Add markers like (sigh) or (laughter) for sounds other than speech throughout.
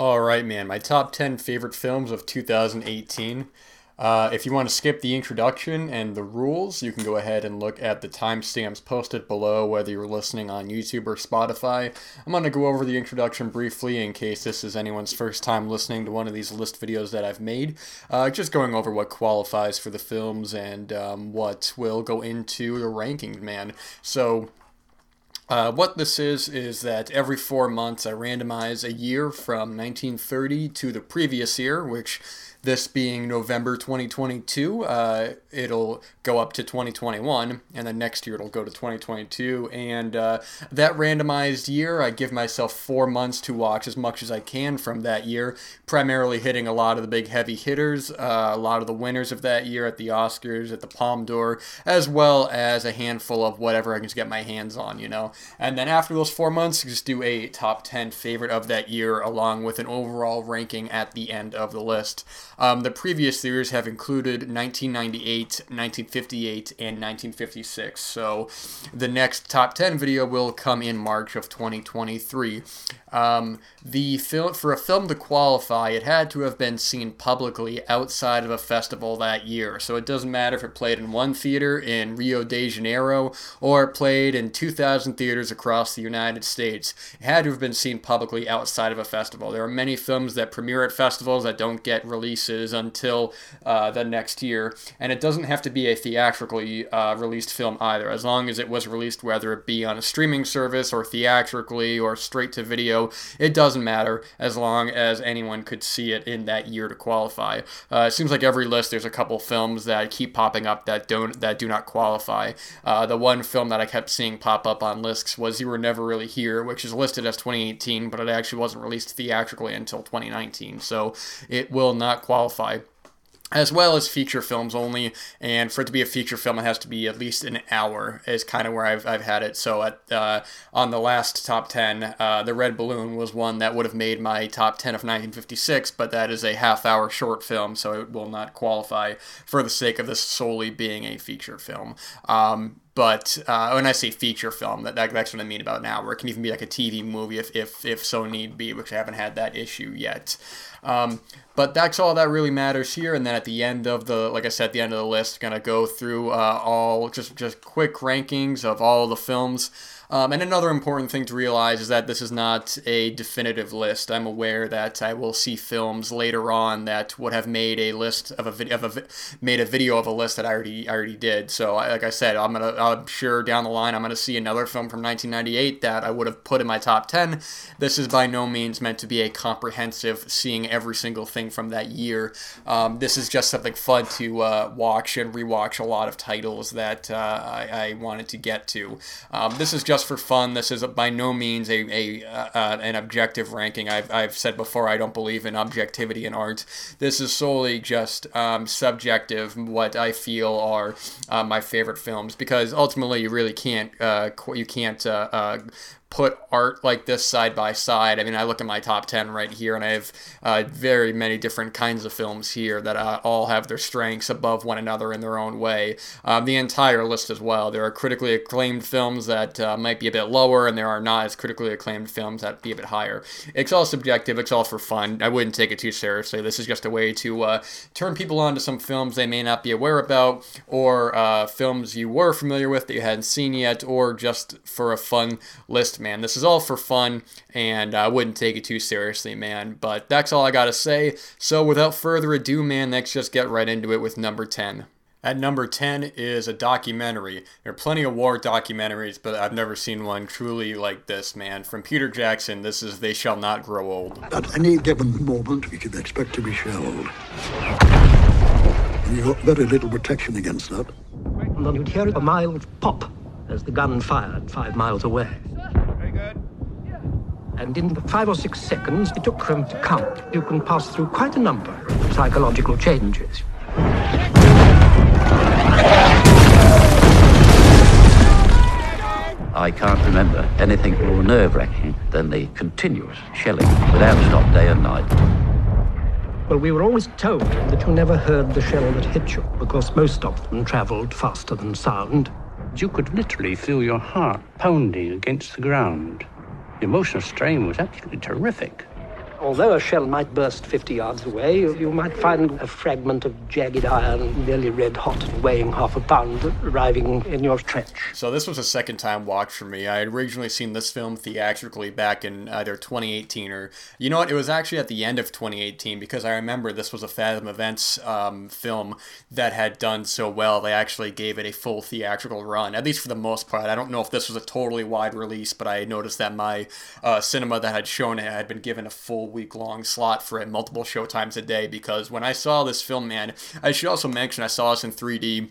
All right, man. My top 10 favorite films of 2018. Uh, if you want to skip the introduction and the rules, you can go ahead and look at the timestamps posted below, whether you're listening on YouTube or Spotify. I'm going to go over the introduction briefly in case this is anyone's first time listening to one of these list videos that I've made. Uh, just going over what qualifies for the films and um, what will go into the rankings, man. So, uh, what this is is that every four months I randomize a year from 1930 to the previous year, which this being November 2022, uh, it'll go up to 2021, and then next year it'll go to 2022. And uh, that randomized year, I give myself four months to watch as much as I can from that year, primarily hitting a lot of the big heavy hitters, uh, a lot of the winners of that year at the Oscars, at the Palme d'Or, as well as a handful of whatever I can just get my hands on, you know. And then after those four months, just do a top 10 favorite of that year, along with an overall ranking at the end of the list. Um, the previous years have included 1998, 1958, and 1956. So the next top 10 video will come in March of 2023. Um, the film for a film to qualify, it had to have been seen publicly outside of a festival that year. So it doesn't matter if it played in one theater in Rio de Janeiro or played in 2,000 theaters across the United States. It had to have been seen publicly outside of a festival. There are many films that premiere at festivals that don't get releases until uh, the next year, and it doesn't have to be a theatrically uh, released film either. As long as it was released, whether it be on a streaming service or theatrically or straight to video it doesn't matter as long as anyone could see it in that year to qualify. Uh, it seems like every list there's a couple films that keep popping up that don't that do not qualify. Uh, the one film that I kept seeing pop up on lists was You Were Never Really Here, which is listed as 2018, but it actually wasn't released theatrically until 2019, so it will not qualify as well as feature films only. And for it to be a feature film, it has to be at least an hour. Is kind of where I've, I've had it. So at uh, on the last top ten, uh, the Red Balloon was one that would have made my top ten of 1956, but that is a half-hour short film, so it will not qualify for the sake of this solely being a feature film. Um, but uh, when I say feature film, that, that, that's what I mean about now, where It can even be like a TV movie if, if, if so need be, which I haven't had that issue yet. Um, but that's all that really matters here. And then at the end of the, like I said, at the end of the list, gonna go through uh, all just just quick rankings of all the films. Um, and another important thing to realize is that this is not a definitive list. I'm aware that I will see films later on that would have made a list of a video of a made a video of a list that I already I already did. So like I said, I'm gonna I'm sure down the line I'm gonna see another film from 1998 that I would have put in my top 10. This is by no means meant to be a comprehensive seeing every single thing from that year. Um, this is just something fun to uh, watch and rewatch a lot of titles that uh, I, I, wanted to get to. Um, this is just just for fun. This is by no means a, a uh, uh, an objective ranking. I've, I've said before I don't believe in objectivity in art. This is solely just um, subjective. What I feel are uh, my favorite films because ultimately you really can't uh, you can't uh, uh, put art like this side by side. I mean, I look at my top 10 right here, and I have uh, very many different kinds of films here that uh, all have their strengths above one another in their own way. Um, the entire list as well. There are critically acclaimed films that uh, might be a bit lower, and there are not as critically acclaimed films that be a bit higher. It's all subjective, it's all for fun. I wouldn't take it too seriously. This is just a way to uh, turn people on to some films they may not be aware about, or uh, films you were familiar with that you hadn't seen yet, or just for a fun list man. This is all for fun, and I wouldn't take it too seriously, man. But that's all I gotta say. So without further ado, man, let's just get right into it with number 10. At number 10 is a documentary. There are plenty of war documentaries, but I've never seen one truly like this, man. From Peter Jackson, this is They Shall Not Grow Old. At any given moment, we can expect to be shelled. And you've got very little protection against that. And then you'd hear a mild pop as the gun fired five miles away. And in the five or six seconds it took them to count, you can pass through quite a number of psychological changes. I can't remember anything more nerve-wracking than the continuous shelling without stop day and night. Well, we were always told that you never heard the shell that hit you because most of them traveled faster than sound. You could literally feel your heart pounding against the ground. The emotional strain was absolutely terrific. Although a shell might burst 50 yards away, you, might find a fragment of jagged iron, nearly red hot and weighing half a pound, arriving in your trench. So this was a second time watch for me. I had originally seen this film theatrically back in either 2018 or, you know what, it was actually at the end of 2018 because I remember this was a Fathom Events um, film that had done so well. They actually gave it a full theatrical run, at least for the most part. I don't know if this was a totally wide release, but I noticed that my uh, cinema that had shown it had been given a full week long slot for it, multiple showtimes a day. Because when I saw this film, man, I should also mention I saw this in 3D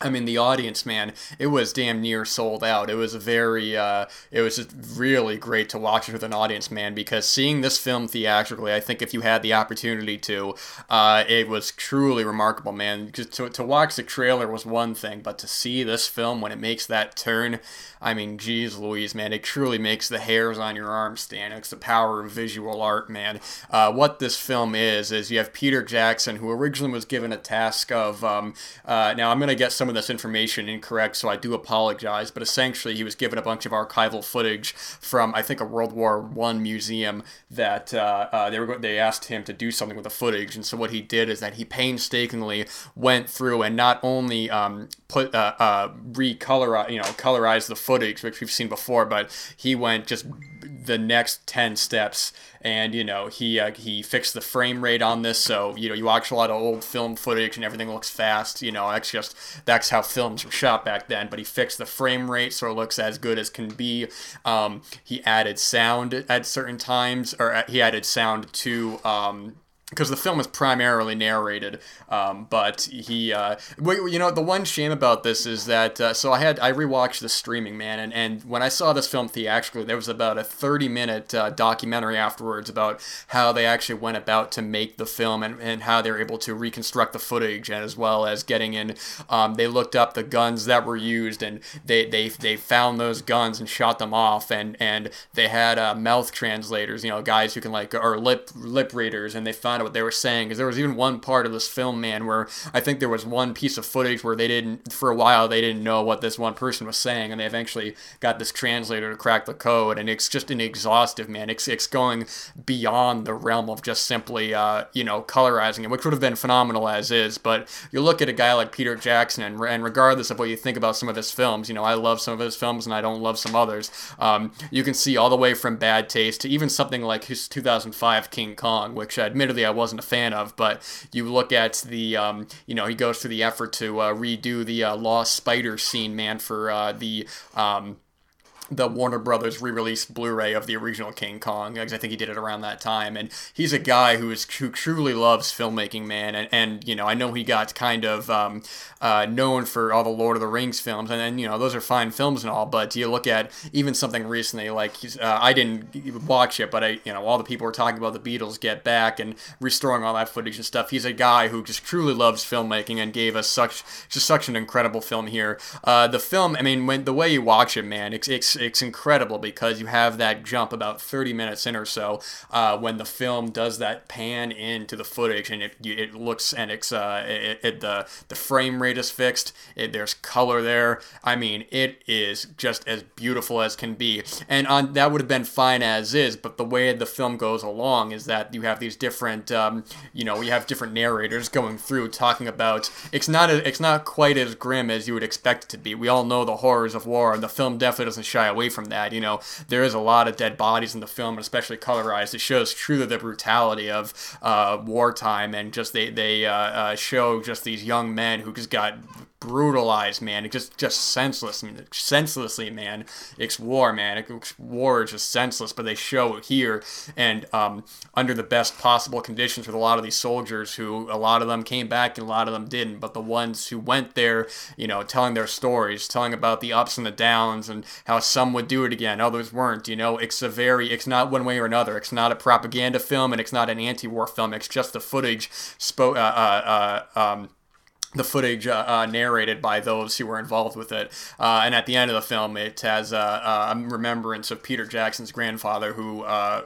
I mean, the audience, man, it was damn near sold out. It was a very, uh, it was just really great to watch it with an audience, man, because seeing this film theatrically, I think if you had the opportunity to, uh, it was truly remarkable, man. Because to, to watch the trailer was one thing, but to see this film when it makes that turn, I mean, geez Louise, man, it truly makes the hairs on your arms stand. It's the power of visual art, man. Uh, what this film is, is you have Peter Jackson, who originally was given a task of, um, uh, now I'm going to get some of this information incorrect, so I do apologize. But essentially, he was given a bunch of archival footage from I think a World War One museum that uh, uh, they were they asked him to do something with the footage, and so what he did is that he painstakingly went through and not only um, put uh, uh, recolor you know colorize the footage, which we've seen before, but he went just the next ten steps and you know he uh, he fixed the frame rate on this. So you know you watch a lot of old film footage and everything looks fast. You know that's just that's how films were shot back then. But he fixed the frame rate so it looks as good as can be. Um, he added sound at certain times or uh, he added sound to um, because the film is primarily narrated. Um, but he, uh, you know, the one shame about this is that uh, so I had I rewatched the streaming man, and, and when I saw this film theatrically, there was about a 30 minute uh, documentary afterwards about how they actually went about to make the film and, and how they were able to reconstruct the footage, and as well as getting in. Um, they looked up the guns that were used, and they they they found those guns and shot them off, and and they had uh, mouth translators, you know, guys who can like or lip lip readers, and they found what they were saying because there was even one part of this film, man, where I think there was one piece of footage where they didn't, for a while, they didn't know what this one person was saying, and they eventually got this translator to crack the code, and it's just an exhaustive, man. It's, it's going beyond the realm of just simply, uh, you know, colorizing it, which would have been phenomenal as is, but you look at a guy like Peter Jackson, and, and regardless of what you think about some of his films, you know, I love some of his films and I don't love some others, um, you can see all the way from bad taste to even something like his 2005 King Kong, which admittedly I wasn't a fan of, but you look at the, um, you know, he goes through the effort to uh, redo the uh, Lost Spider scene, man, for uh, the. Um, the Warner Brothers re-released Blu-ray of the original King Kong because I think he did it around that time and he's a guy who is who truly loves filmmaking man and, and you know I know he got kind of um, uh, known for all the Lord of the Rings films and then you know those are fine films and all but you look at even something recently like uh, I didn't watch it but I you know all the people were talking about the Beatles Get Back and restoring all that footage and stuff. He's a guy who just truly loves filmmaking and gave us such just such an incredible film here. Uh, the film I mean when the way you watch it man it's, it's it's incredible because you have that jump about 30 minutes in or so uh, when the film does that pan into the footage and it, it looks and it's uh, it, it, the the frame rate is fixed. It, there's color there. I mean, it is just as beautiful as can be. And on that would have been fine as is, but the way the film goes along is that you have these different, um, you know, you have different narrators going through talking about. It's not a, it's not quite as grim as you would expect it to be. We all know the horrors of war, and the film definitely doesn't shy away from that. You know, there is a lot of dead bodies in the film, especially colorized. It shows truly the brutality of uh, wartime, and just they they uh, uh, show just these young men who just got brutalized, man. It just just senseless, I mean, senselessly, man. It's war, man. It's war is just senseless, but they show it here and um, under the best possible conditions with a lot of these soldiers who a lot of them came back and a lot of them didn't. But the ones who went there, you know, telling their stories, telling about the ups and the downs and how some would do it again, others weren't. You know, it's a very, it's not one way or another. It's not a propaganda film and it's not an anti-war film. It's just the footage, spo- uh, uh, uh, um, the footage uh, uh, narrated by those who were involved with it. Uh, and at the end of the film, it has a remembrance of Peter Jackson's grandfather who uh,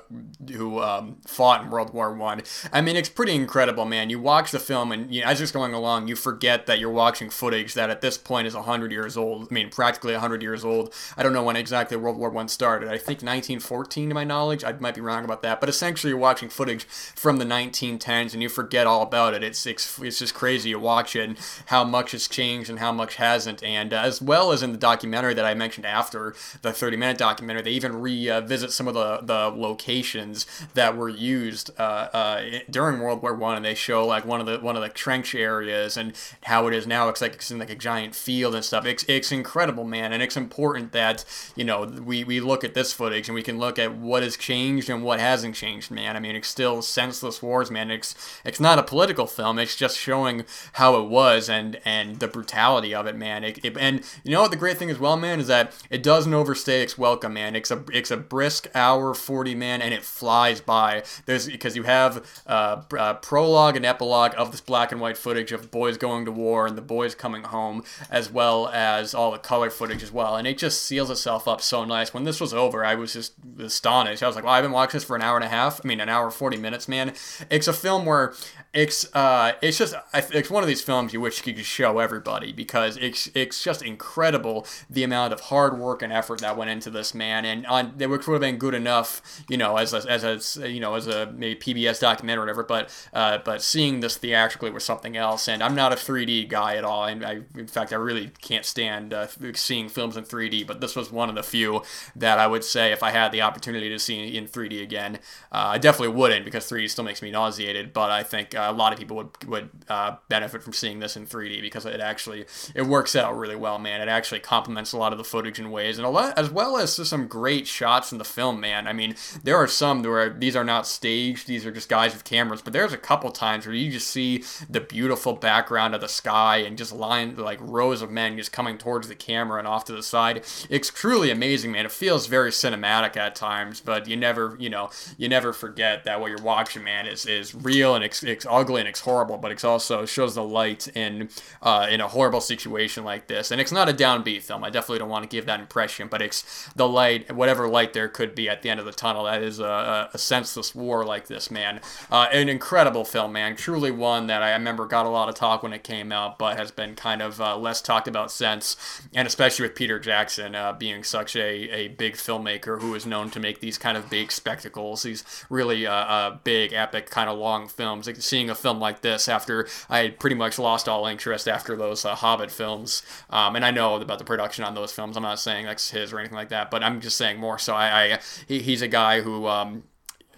who um, fought in World War One. I. I mean, it's pretty incredible, man. You watch the film, and you know, as it's going along, you forget that you're watching footage that at this point is hundred years old. I mean, practically hundred years old. I don't know when exactly World War One started. I think 1914, to my knowledge. I might be wrong about that, but essentially, you're watching footage from the 1910s, and you forget all about it. It's it's, it's just crazy. You watch it how much has changed and how much hasn't. And uh, as well as in the documentary that I mentioned after the 30 minute documentary, they even revisit some of the, the locations that were used uh, uh, during World War One, and they show like one of the one of the trench areas and how it is now. It's like it's in like a giant field and stuff. It's, it's incredible, man, and it's important that you know we, we look at this footage and we can look at what has changed and what hasn't changed, man. I mean, it's still senseless wars, man. It's it's not a political film. It's just showing how it was was and and the brutality of it, man. It, it, and you know what the great thing as well, man, is that it doesn't overstay its welcome, man. It's a it's a brisk hour forty, man, and it flies by. There's because you have uh, uh, prologue and epilogue of this black and white footage of boys going to war and the boys coming home, as well as all the color footage as well, and it just seals itself up so nice. When this was over, I was just astonished. I was like, well, I've been watching this for an hour and a half. I mean, an hour forty minutes, man. It's a film where it's uh, it's just it's one of these films you wish you could show everybody because it's it's just incredible the amount of hard work and effort that went into this man, and on which would have been good enough, you know, as a, as a you know as a maybe PBS documentary or whatever. But uh, but seeing this theatrically was something else, and I'm not a 3D guy at all, and I in fact I really can't stand uh, seeing films in 3D. But this was one of the few that I would say if I had the opportunity to see in 3D again, uh, I definitely wouldn't because 3D still makes me nauseated. But I think a lot of people would would uh, benefit from seeing this in 3D because it actually it works out really well, man. It actually complements a lot of the footage in ways, and a lot as well as some great shots in the film, man. I mean, there are some where these are not staged; these are just guys with cameras. But there's a couple times where you just see the beautiful background of the sky and just line like rows of men just coming towards the camera and off to the side. It's truly amazing, man. It feels very cinematic at times, but you never, you know, you never forget that what you're watching, man, is is real and it's, it's ugly and it's horrible, but it also shows the light in uh, in a horrible situation like this. And it's not a downbeat film. I definitely don't want to give that impression, but it's the light, whatever light there could be at the end of the tunnel. That is a, a senseless war like this, man. Uh, an incredible film, man. Truly one that I remember got a lot of talk when it came out, but has been kind of uh, less talked about since. And especially with Peter Jackson uh, being such a, a big filmmaker who is known to make these kind of big spectacles, these really uh, uh, big, epic, kind of long films. Like seeing a film like this after I pretty much lost all interest after those uh, Hobbit films. Um, and I know about the production on those films. I'm not saying that's his or anything like that, but I'm just saying more so. I, I he, he's a guy who um,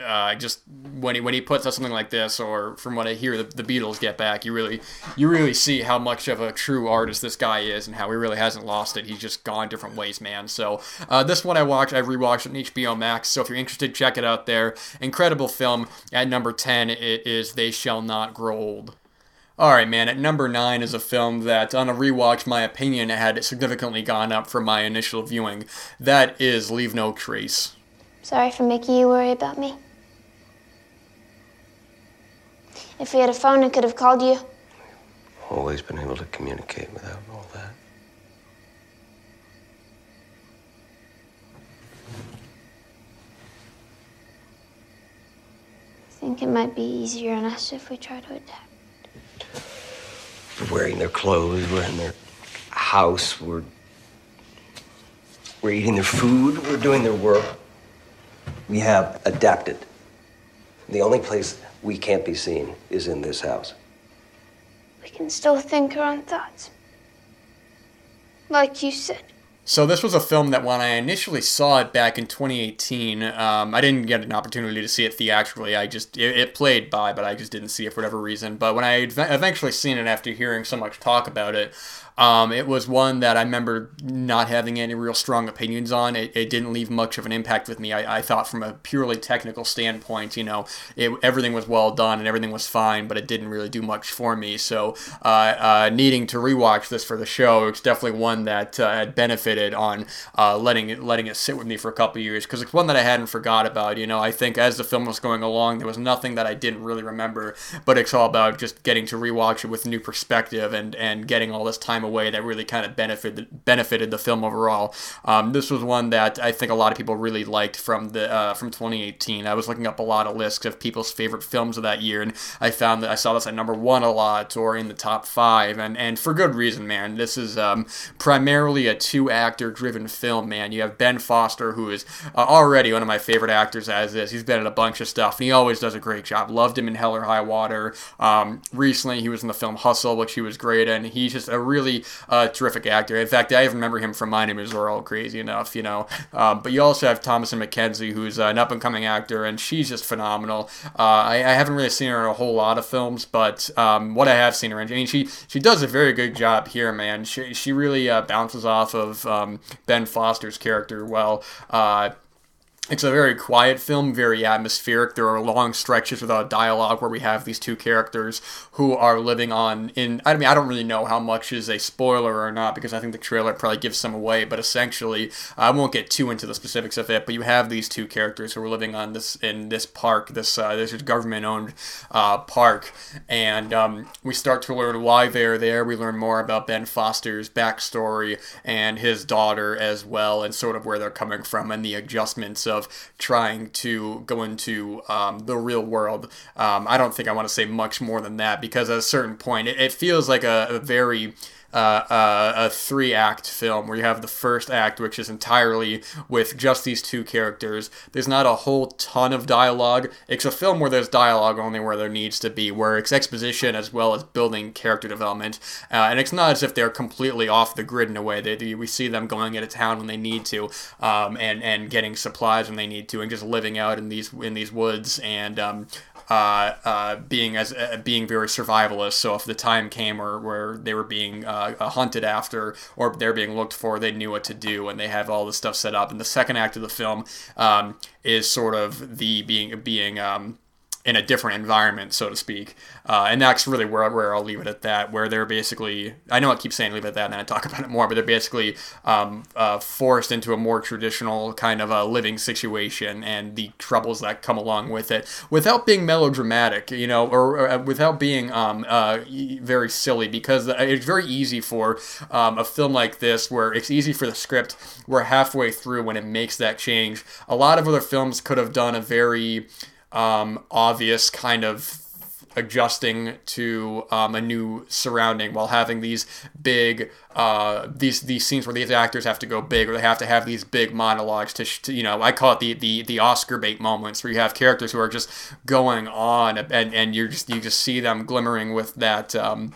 uh, just when he when he puts out something like this, or from what I hear, the, the Beatles get back, you really you really see how much of a true artist this guy is, and how he really hasn't lost it. He's just gone different ways, man. So uh, this one I watched, I rewatched on HBO Max. So if you're interested, check it out there. Incredible film. At number ten, it is They Shall Not Grow Old. All right, man. At number nine is a film that, on a rewatch, my opinion had significantly gone up from my initial viewing. That is Leave No Trace. Sorry for making you worry about me. If we had a phone, I could have called you. Always been able to communicate without all that. I think it might be easier on us if we try to attack. We're wearing their clothes, we're in their house, we're we're eating their food, we're doing their work. We have adapted. The only place we can't be seen is in this house. We can still think our own thoughts. Like you said. So this was a film that when I initially saw it back in 2018, um, I didn't get an opportunity to see it theatrically. I just it, it, played by, but I just didn't see it for whatever reason. But when I eventually seen it after hearing so much talk about it, Um, it was one that I remember not having any real strong opinions on. It, it didn't leave much of an impact with me. I, I thought from a purely technical standpoint, you know, it, everything was well done and everything was fine, but it didn't really do much for me. So uh, uh, needing to rewatch this for the show, it's definitely one that uh, had benefited on uh, letting it letting it sit with me for a couple years because it's one that I hadn't forgot about. You know, I think as the film was going along, there was nothing that I didn't really remember, but it's all about just getting to rewatch it with new perspective and and getting all this time away that really kind of benefited benefited the film overall. Um, this was one that I think a lot of people really liked from the uh, from 2018. I was looking up a lot of lists of people's favorite films of that year, and I found that I saw this at number one a lot or in the top five, and and for good reason, man. This is um, primarily a two actor driven film, man. You have Ben Foster, who is uh, already one of my favorite actors as is. He's been in a bunch of stuff, and he always does a great job. Loved him in Hell or High Water. Um, recently, he was in the film Hustle, which he was great in. He's just a really uh, terrific actor. In fact, I even remember him from My Name Is Earl, crazy enough, you know. Um, but you also have Thomasin McKenzie, who's uh, an up and coming actor, and she's just phenomenal. Uh, I, I, haven't really seen her in a whole lot of films, but um, what I have seen her in, I mean, she she does a very good job here, man. She she really uh, bounces off of um, Ben Foster's character well. It's a very quiet film, very atmospheric. There are long stretches without dialogue where we have these two characters who are living on in I mean I don't really know how much is a spoiler or not because I think the trailer probably gives some away, but essentially I won't get too into the specifics of it, but you have these two characters who are living on this in this park, this uh, this is government owned uh, park, and um, we start to learn why they're there. We learn more about Ben Foster's backstory and his daughter as well, and sort of where they're coming from and the adjustments of of trying to go into um, the real world. Um, I don't think I want to say much more than that because at a certain point, it, it feels like a, a very uh, a three act film where you have the first act, which is entirely with just these two characters. There's not a whole ton of dialogue. It's a film where there's dialogue only where there needs to be, where it's exposition as well as building character development. Uh, and it's not as if they're completely off the grid in a way. They, we see them going into town when they need to, um, and and getting supplies when they need to, and just living out in these in these woods and um, uh, uh, being as uh, being very survivalist. So if the time came where, where they were being uh, uh, hunted after or they're being looked for, they knew what to do, and they have all this stuff set up. And the second act of the film um, is sort of the being being um, in a different environment, so to speak. Uh, and that's really where, where I'll leave it at that, where they're basically, I know I keep saying leave it at that and then I talk (laughs) about it more, but they're basically um, uh, forced into a more traditional kind of a living situation and the troubles that come along with it without being melodramatic, you know, or, or uh, without being um, uh, very silly because it's very easy for um, a film like this where it's easy for the script, we're halfway through when it makes that change. A lot of other films could have done a very um, obvious kind of adjusting to um, a new surrounding while having these big uh, these these scenes where these actors have to go big or they have to have these big monologues to, to, you know I call it the, the the Oscar bait moments where you have characters who are just going on and and you just you just see them glimmering with that um,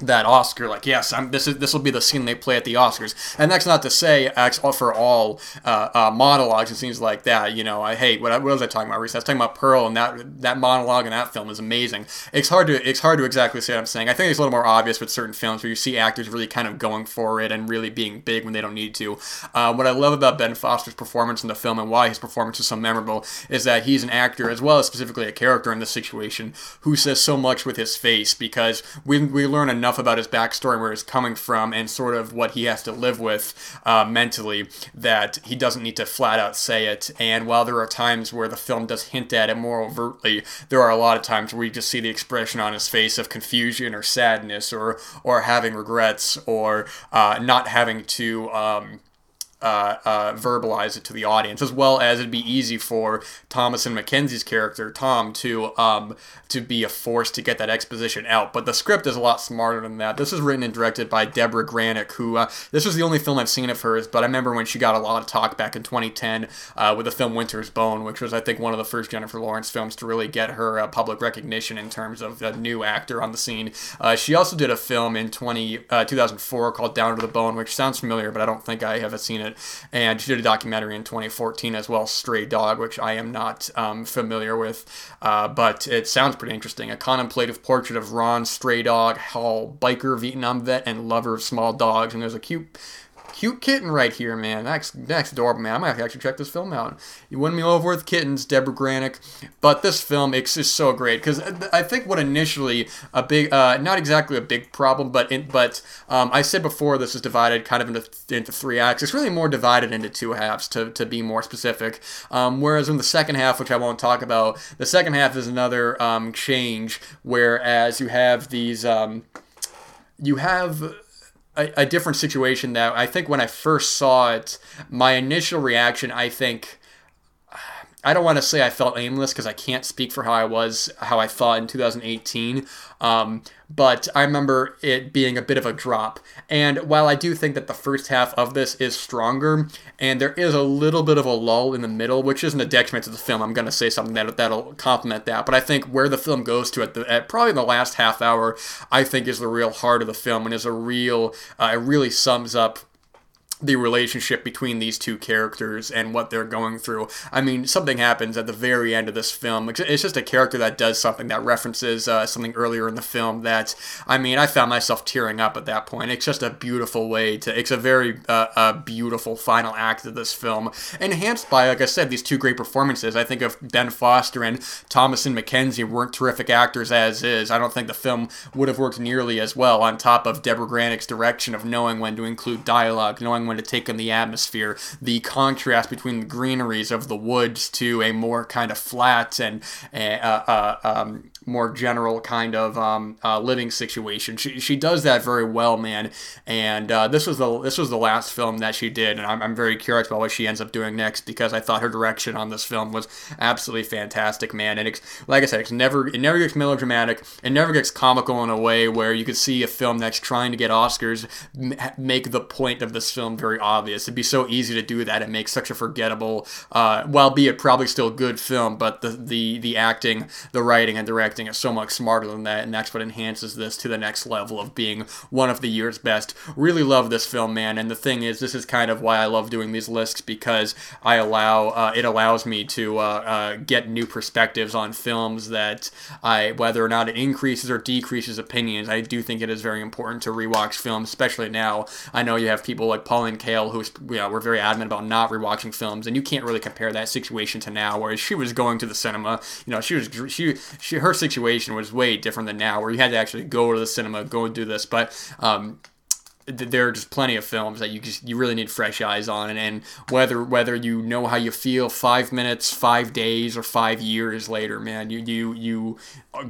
that Oscar, like yes, I'm, this is this will be the scene they play at the Oscars, and that's not to say for all uh, uh, monologues and scenes like that. You know, I hate what, what was I talking about recently? I was talking about Pearl, and that that monologue in that film is amazing. It's hard to it's hard to exactly say what I'm saying. I think it's a little more obvious with certain films where you see actors really kind of going for it and really being big when they don't need to. Uh, what I love about Ben Foster's performance in the film and why his performance is so memorable is that he's an actor as well as specifically a character in this situation who says so much with his face because we we learn enough enough about his backstory and where he's coming from and sort of what he has to live with uh, mentally that he doesn't need to flat out say it. And while there are times where the film does hint at it more overtly, there are a lot of times where you just see the expression on his face of confusion or sadness or or having regrets or uh, not having to. Um, uh, uh, verbalize it to the audience, as well as it'd be easy for Thomasin McKenzie's character Tom to um, to be a force to get that exposition out. But the script is a lot smarter than that. This is written and directed by Deborah Granik, who uh, this was the only film I've seen of hers. But I remember when she got a lot of talk back in 2010 uh, with the film Winter's Bone, which was I think one of the first Jennifer Lawrence films to really get her uh, public recognition in terms of a new actor on the scene. Uh, she also did a film in 20 2004 called Down to the Bone, which sounds familiar, but I don't think I have seen it it. And she did a documentary in 2014 as well, Stray Dog, which I am not um, familiar with, uh, but it sounds pretty interesting. A contemplative portrait of Ron Stray Dog, Hall, biker, Vietnam vet, and lover of small dogs. And there's a cute cute kitten right here, man. That's that's adorable, man. I might have to actually check this film out. You win me over with kittens, Deborah Granik. But this film it's just so great because I think what initially a big, uh, not exactly a big problem, but in, but um, I said before this is divided kind of into into three acts. It's really more divided into two halves to to be more specific. Um, whereas in the second half, which I won't talk about, the second half is another um, change. Whereas you have these, um, you have a, a different situation that I think when I first saw it, my initial reaction, I think, I don't want to say I felt aimless because I can't speak for how I was, how I thought in 2018. Um, but I remember it being a bit of a drop. And while I do think that the first half of this is stronger, and there is a little bit of a lull in the middle, which isn't a detriment to the film, I'm going to say something that that'll complement that. But I think where the film goes to at the at probably the last half hour, I think is the real heart of the film and is a real, uh, it really sums up the relationship between these two characters and what they're going through. I mean, something happens at the very end of this film. It's just a character that does something that references uh, something earlier in the film that, I mean, I found myself tearing up at that point. It's just a beautiful way to, it's a very uh, a beautiful final act of this film. Enhanced by, like I said, these two great performances. I think of Ben Foster and Thomasin McKenzie weren't terrific actors as is. I don't think the film would have worked nearly as well on top of Deborah Granik's direction of knowing when to include dialogue, knowing when to take in the atmosphere, the contrast between the greeneries of the woods to a more kind of flat and uh, uh, um, more general kind of um, uh, living situation. She, she does that very well, man. And uh, this was the this was the last film that she did, and I'm, I'm very curious about what she ends up doing next because I thought her direction on this film was absolutely fantastic, man. And it's, like I said, it's never it never gets melodramatic. It never gets comical in a way where you could see a film that's trying to get Oscars make the point of this film very obvious. It'd be so easy to do that and make such a forgettable, uh, be it probably still good film, but the the the acting, the writing, and directing acting is so much smarter than that, and that's what enhances this to the next level of being one of the year's best. Really love this film, man. And the thing is, this is kind of why I love doing these lists because I allow uh, it allows me to uh, uh, get new perspectives on films that I, whether or not it increases or decreases opinions, I do think it is very important to rewatch films, especially now. I know you have people like Pauline Kael you know, were very adamant about not rewatching films, and you can't really compare that situation to now, whereas she was going to the cinema. You know, she was she she her situation was way different than now, where you had to actually go to the cinema, go and do this. But um, there are just plenty of films that you just you really need fresh eyes on and, whether whether you know how you feel five minutes five days or five years later man you you you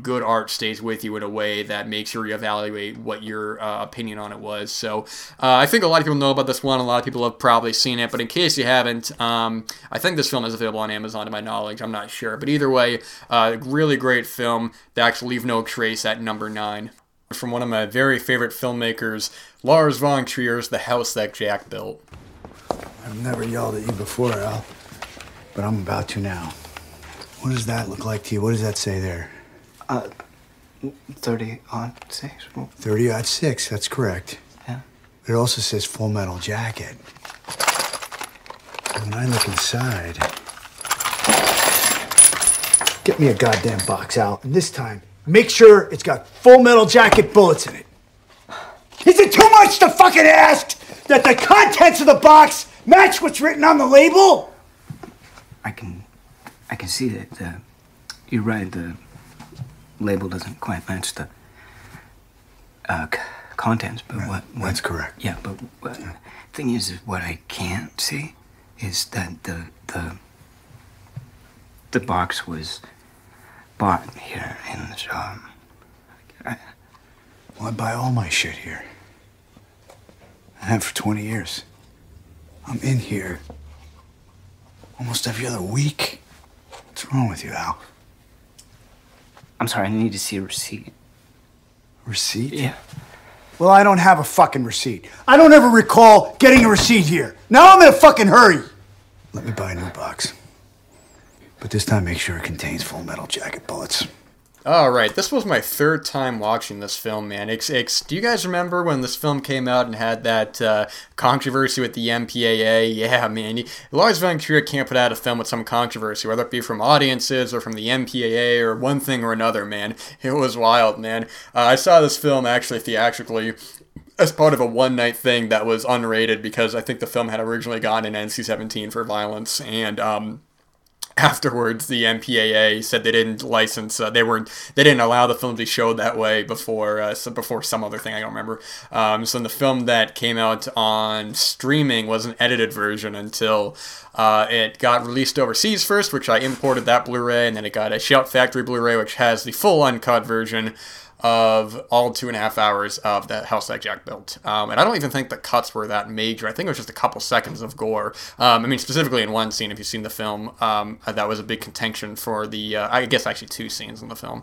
good art stays with you in a way that makes you reevaluate what your uh, opinion on it was. So uh, i think a lot of people know about this one. A lot of people have probably seen it but in case you haven't um, i think this film is available on amazon to my knowledge. I'm not sure. But either way uh, really great film. That actually leave no trace at number nine from one of my very favorite filmmakers, Lars von Trier's The House That Jack Built. I've never yelled at you before, Al, but I'm about to now. What does that look like to you? What does that say there? Uh, 30 on 6. 30 odd 6, that's correct. Yeah. It also says Full Metal Jacket. When I look inside, get me a goddamn box out. And this time, Make sure it's got full metal jacket bullets in it. Is it too much to fucking ask that the contents of the box match what's written on the label? I can, I can see that. Uh, you're right. The label doesn't quite match the uh, c- contents. But what, what? That's correct. Yeah, but what, the thing is, is what I can't see is that the the the box was bought here in the shop. I, well, I buy all my shit here. I have for 20 years. I'm in here almost every other week. What's wrong with you, Al? I'm sorry, I need to see a receipt. Receipt? Yeah. Well, I don't have a fucking receipt. I don't ever recall getting a receipt here. Now I'm in a fucking hurry. Let me buy a new box. But this time, make sure it contains full metal jacket bullets. All right, this was my third time watching this film, man. It's, it's, do you guys remember when this film came out and had that uh, controversy with the MPAA? Yeah, man. Lars von Trier can't put out a film with some controversy, whether it be from audiences or from the MPAA or one thing or another, man. It was wild, man. Uh, I saw this film actually theatrically as part of a one night thing that was unrated because I think the film had originally gone in NC 17 for violence. And, um, afterwards the MPAA said they didn't license uh, they weren't they didn't allow the film to be that way before uh, so before some other thing I don't remember. Um, so the film that came out on streaming was an edited version until uh, it got released overseas first which I imported that Blu-ray and then it got a Shout Factory Blu-ray which has the full uncut version of all two and a half hours of that house that Jack built. Um, and I don't even think the cuts were that major. I think it was just a couple seconds of gore. Um, I mean, specifically in one scene, if you've seen the film, um, that was a big contention for the, uh, I guess actually two scenes in the film.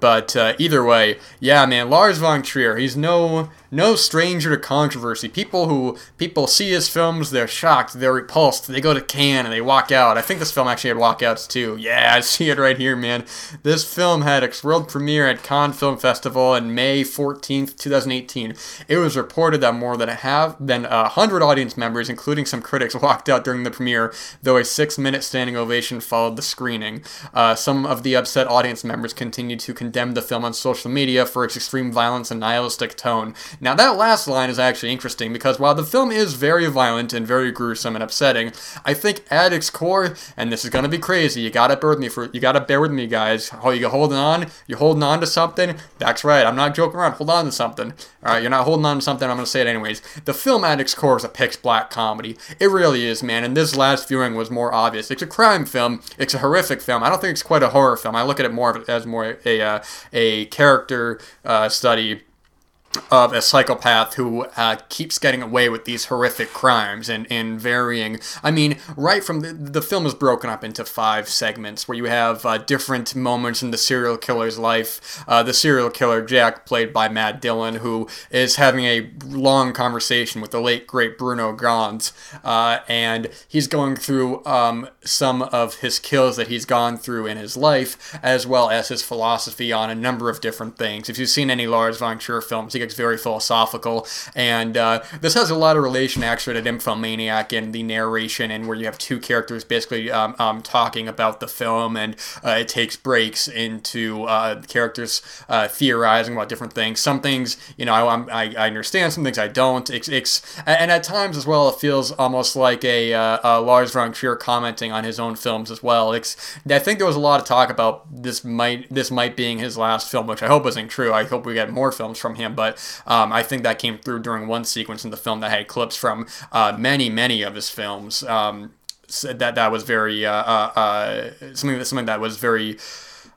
But uh, either way, yeah, man, Lars von Trier, he's no no stranger to controversy. People who people see his films, they're shocked, they're repulsed. They go to Cannes and they walk out. I think this film actually had walkouts too. Yeah, I see it right here, man. This film had its world premiere at Cannes Film Festival on May 14th, 2018. It was reported that more than a half than a hundred audience members, including some critics, (laughs) walked out during the premiere, though a six-minute standing ovation followed the screening. Uh, some of the upset audience members continued to condemn the film on social media for its extreme violence and nihilistic tone. Now, that last line is actually interesting because while the film is very violent and very gruesome and upsetting, I think at its core, and this is gonna be crazy, you gotta bear with me for you gotta bear with me, guys. Oh, you holding on? You're holding on to something? That's right. I'm not joking around. Hold on to something. All right, you're not holding on to something. I'm gonna say it anyways. The film at its core is a pitch black comedy. It really is, man. And this last viewing was more obvious. It's a crime film. It's a horrific film. I don't think it's quite a horror film. I look at it more as more a uh, a character uh, study of a psychopath who uh, keeps getting away with these horrific crimes and in varying. I mean, right from the, the film is broken up into five segments where you have uh, different moments in the serial killer's life. Uh, the serial killer Jack, played by Matt Dillon, who is having a long conversation with the late great Bruno Ganz, uh, and he's going through um, some of his kills that he's gone through in his life, as well as his philosophy on a number of different things. If you've seen any Lars von Trier films, gets very philosophical, and uh, this has a lot of relation actually to Nymphomaniac and the narration, and where you have two characters basically um, um, talking about the film, and uh, it takes breaks into uh, characters uh, theorizing about different things. Some things, you know, I, I, I understand. Some things I don't. It's, it's, and at times as well, it feels almost like a, uh, a Lars von Trier commenting on his own films as well. It's, I think there was a lot of talk about this might this might being his last film, which I hope isn't true. I hope we get more films from him, but but um, I think that came through during one sequence in the film that had clips from uh, many, many of his films. Um, that that was very uh, uh, uh something that something that was very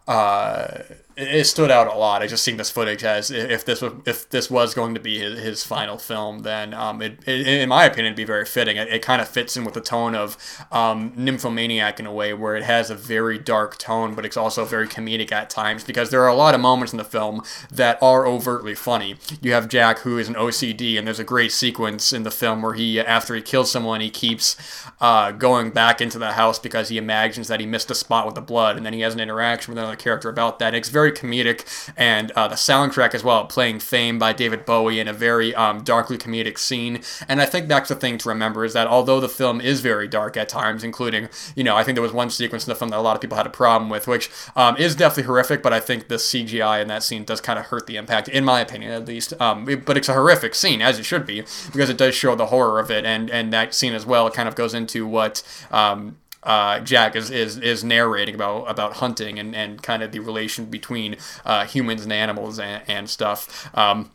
uh, it stood out a lot. I just seen this footage as if this was if this was going to be his, his final film, then um, it, it, in my opinion, it'd be very fitting. It, it kind of fits in with the tone of um, Nymphomaniac in a way, where it has a very dark tone, but it's also very comedic at times because there are a lot of moments in the film that are overtly funny. You have Jack, who is an OCD, and there's a great sequence in the film where he, after he kills someone, he keeps uh, going back into the house because he imagines that he missed a spot with the blood, and then he has an interaction with another character about that. It's very very comedic, and uh, the soundtrack as well, playing Fame by David Bowie in a very um, darkly comedic scene. And I think that's the thing to remember is that although the film is very dark at times, including, you know, I think there was one sequence in the film that a lot of people had a problem with, which um, is definitely horrific, but I think the CGI in that scene does kind of hurt the impact, in my opinion at least. Um, but it's a horrific scene, as it should be, because it does show the horror of it, and, and that scene as well kind of goes into what um, uh, Jack is, is is narrating about about hunting and, and kind of the relation between uh, humans and animals and, and stuff. Um,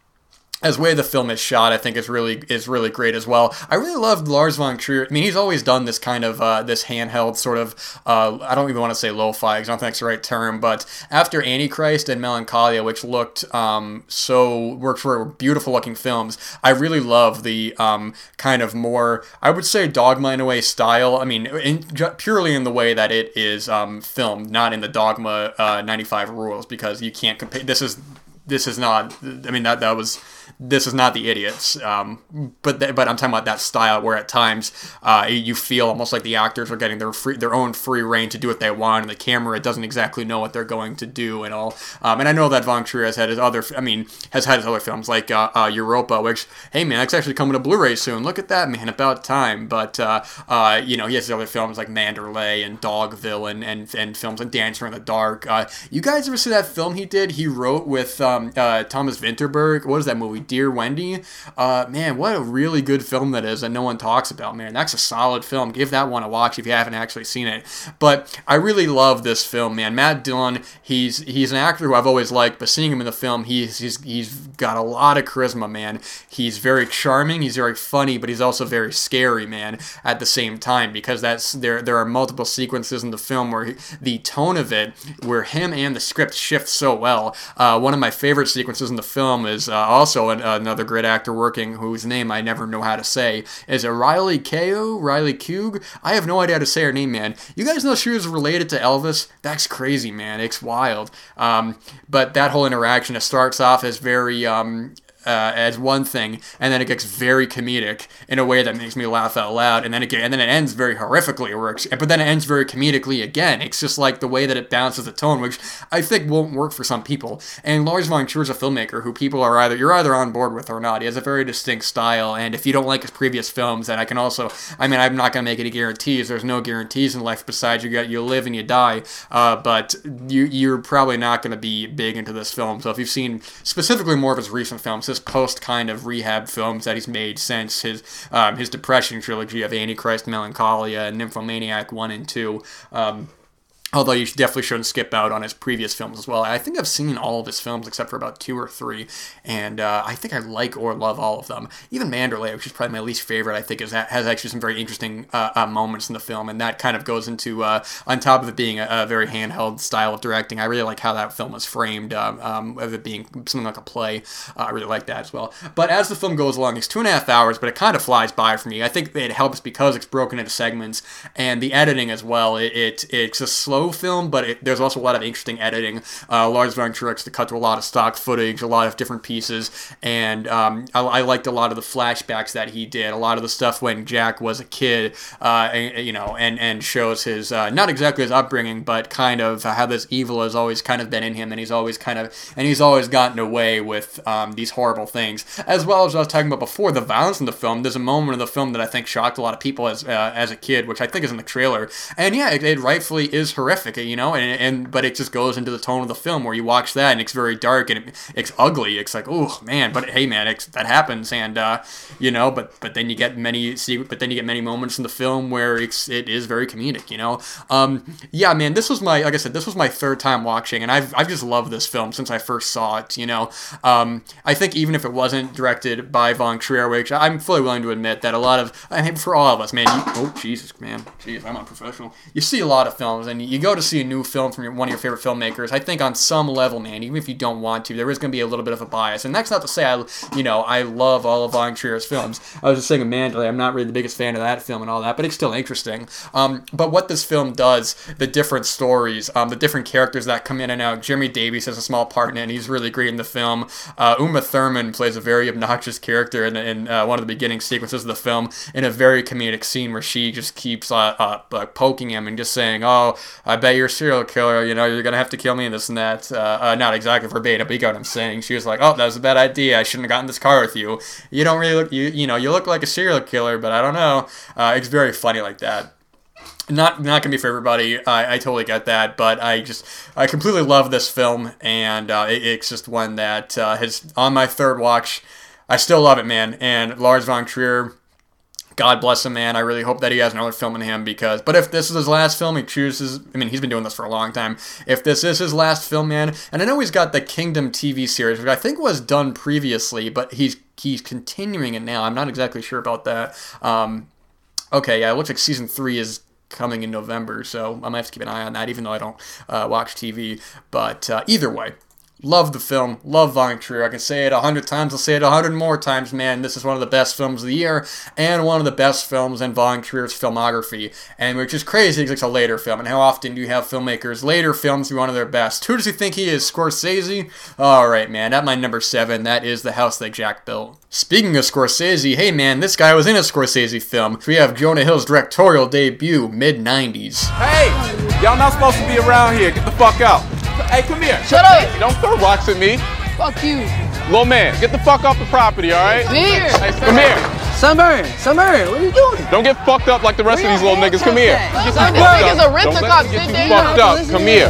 as way the film is shot, I think is really is really great as well. I really loved Lars von Trier. I mean, he's always done this kind of uh, this handheld sort of. Uh, I don't even want to say lo-fi because I don't think it's the right term. But after Antichrist and Melancholia, which looked um, so worked for beautiful looking films, I really love the um, kind of more I would say Dogma in a way style. I mean, in, purely in the way that it is um, filmed, not in the Dogma uh, 95 rules because you can't compare. This is this is not. I mean that that was this is not the idiots. Um, but th- but I'm talking about that style where at times uh, you feel almost like the actors are getting their free, their own free reign to do what they want, and the camera doesn't exactly know what they're going to do and all. Um, and I know that Von Trier has had his other, I mean, has had his other films like uh, uh, Europa, which hey man, that's actually coming to Blu-ray soon. Look at that man, about time. But uh, uh, you know he has his other films like Manderley and Dogville and and, and films like Dancer in the Dark. Uh, you guys ever see that film he did? He wrote with um, Thomas Vinterberg. What is that movie? Dear Wendy. Uh, man, what a really good film that is that no one talks about, man. That's a solid film. Give that one a watch if you haven't actually seen it. But I really love this film, man. Matt Dillon, he's he's an actor who I've always liked, but seeing him in the film, he's he's, he's got a lot of charisma, man. He's very charming, he's very funny, but he's also very scary, man, at the same time because that's there there are multiple sequences in the film where he, the tone of it, where him and the script shift so well. Uh, one of my favorite sequences in the film is uh, also an, another great actor working whose name I never know how to say. Is it Riley Keough? Riley Keough? I have no idea how to say her name, man. You guys know she was related to Elvis? That's crazy, man. It's wild. Um, but that whole interaction, it starts off as very um, uh, as one thing, and then it gets very comedic in a way that makes me laugh out loud, and then it get, and then it ends very horrifically, works, but then it ends very comedically again. It's just like the way that it balances the tone, which I think won't work for some people. And Lars von Trier is a filmmaker who people are either you're either on board with or not. He has a very distinct style, and if you don't like his previous films, then I can also, I mean, I'm not gonna make any guarantees. There's no guarantees in life besides you got you live and you die. Uh, but you you're probably not gonna be big into this film. So if you've seen specifically more of his recent films, his post kind of rehab films that he's made since his um, his depression trilogy of Antichrist, Melancholia, and Nymphomaniac one and two. Um, Although you definitely shouldn't skip out on his previous films as well. I think I've seen all of his films except for about two or three, and uh, I think I like or love all of them. Even Manderley, which is probably my least favorite, I think is has actually some very interesting uh, uh, moments in the film, and that kind of goes into uh, on top of it being a, a, very handheld style of directing. I really like how that film is framed, um, um, of it being something like a play. Uh, I really like that as well. But as the film goes along, it's two and a half hours, but it kind of flies by for me. I think it helps because it's broken into segments, and the editing as well. It, it it's a slow slow film, but it, there's also a lot of interesting editing. Uh, Lars von Trier to cut to a lot of stock footage, a lot of different pieces, and um, I, I, liked a lot of the flashbacks that he did. A lot of the stuff when Jack was a kid, uh, and, you know, and and shows his uh, not exactly his upbringing, but kind of how this evil has always kind of been in him, and he's always kind of and he's always gotten away with um, these horrible things. As well as I was talking about before, the violence in the film. There's a moment in the film that I think shocked a lot of people as uh, as a kid, which I think is in the trailer, and yeah, it, it rightfully is horrific horrific, you know, and, and but it just goes into the tone of the film where you watch that and it's very dark and it, it's ugly. It's like, oh man, but hey man, that happens, and uh, you know, but but then you get many see but then you get many moments in the film where it's it is very comedic, you know. Um, yeah, man, this was my like I said, this was my third time watching, and I've I've just loved this film since I first saw it. You know, um, I think even if it wasn't directed by Von Trier, which I'm fully willing to admit that a lot of I mean for all of us, man. You, oh Jesus, man, jeez, I'm unprofessional. You see a lot of films, and you go to see a new film from your, one of your favorite filmmakers, I think on some level, man, even if you don't want to, there is going to be a little bit of a bias. And that's not to say I, you know, I love all of Von Trier's films. I was just saying Manderley, I'm not really the biggest fan of that film and all that, but it's still interesting. Um, but what this film does, the different stories, um, the different characters that come in and out. Jeremy Davies has a small part in it, and he's really great in the film. Uh, Uma Thurman plays a very obnoxious character in, in uh, one of the beginning sequences of the film in a very comedic scene where she just keeps uh, uh poking him and just saying, "Oh, I bet you're a serial killer. You know, you're gonna have to kill me and this and that. Uh, uh, not exactly verbatim, but you got what I'm saying. She was like, "Oh, that was a bad idea. I shouldn't have gotten this car with you. You don't really look, you you know, you look like a serial killer, but I don't know." Uh, it's very funny like that not not gonna be for everybody. I, I totally get that, but I just I completely love this film, and uh, it, it's just one that uh, has on my third watch. I still love it, man. And Lars von Trier God bless him, man. I really hope that he has another film in him because. But if this is his last film, he chooses. I mean, he's been doing this for a long time. If this is his last film, man, and I know he's got the Kingdom TV series, which I think was done previously, but he's he's continuing it now. I'm not exactly sure about that. Um, okay, yeah, it looks like season three is coming in November, so I might have to keep an eye on that, even though I don't uh, watch TV. But uh, either way, Love the film. Love Von Trier. I can say it a hundred times. I'll say it a hundred more times, man. This is one of the best films of the year and one of the best films in Von Trier's filmography. And which is crazy because it's a later film. And how often do you have filmmakers later films be one of their best? Who does he think he is? Scorsese? All right, man. At my number seven, that is The House That Jack Built. Speaking of Scorsese, hey man, this guy was in a Scorsese film. We have Jonah Hill's directorial debut, mid 90s. Hey, y'all not supposed to be around here. Get the fuck out. Hey, come here. Shut up. Don't throw rocks at me. Fuck you. Little man, get the fuck off the property, all right? Bitch. Hey, come here. Sunburn, Sunburn, what are you doing? Don't get fucked up like the rest of these little niggas. Come here. Sunburn. too fucked This nigga's a rent-a-cop. get Sit too down. fucked up. Come here.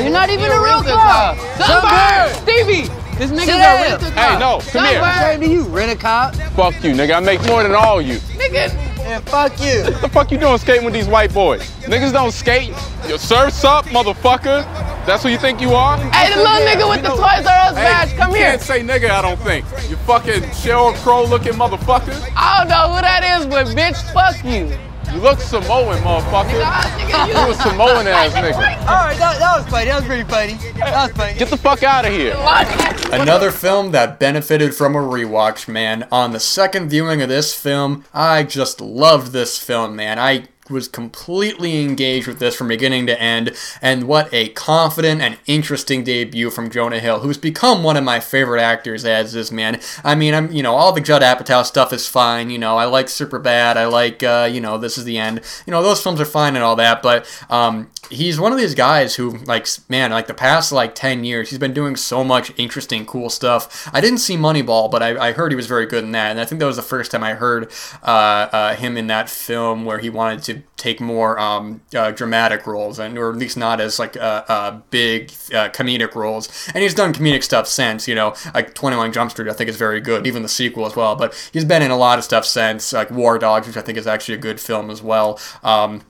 You're not even a real cop. Sunburn. Stevie, this nigga's a rent a cop. Hey, no, come here. Sunburn. to you, rent a cop. Fuck you, nigga. I make more than all you. Nigga. Yeah, fuck you. What the fuck you doing skating with these white boys? Niggas don't skate. Your surf's up, motherfucker. That's who you think you are? Hey, the little nigga with the Toys R Us badge, come you here. can't say nigga, I don't think. You fucking Sheryl Crow looking motherfucker. I don't know who that is, but bitch, fuck you. You look Samoan, motherfucker. Nigga, You a Samoan ass nigga. All right, that, that was funny. That was pretty funny. That was funny. Get the fuck out of here. Another film that benefited from a rewatch, man. On the second viewing of this film, I just loved this film, man. I was completely engaged with this from beginning to end, and what a confident and interesting debut from Jonah Hill, who's become one of my favorite actors as this man. I mean, I'm you know all the Judd Apatow stuff is fine. You know, I like Superbad. I like uh, you know This Is the End. You know those films are fine and all that, but um, he's one of these guys who like man like the past like 10 years he's been doing so much interesting cool stuff i didn't see moneyball but i, I heard he was very good in that and i think that was the first time i heard uh, uh, him in that film where he wanted to take more um, uh, dramatic roles and or at least not as like uh, uh, big uh, comedic roles. And he's done comedic stuff since you know like 21 jump street i think is very good even the sequel as well. But he's been in a lot of stuff since like war dogs which i think is actually a good film as well. Um,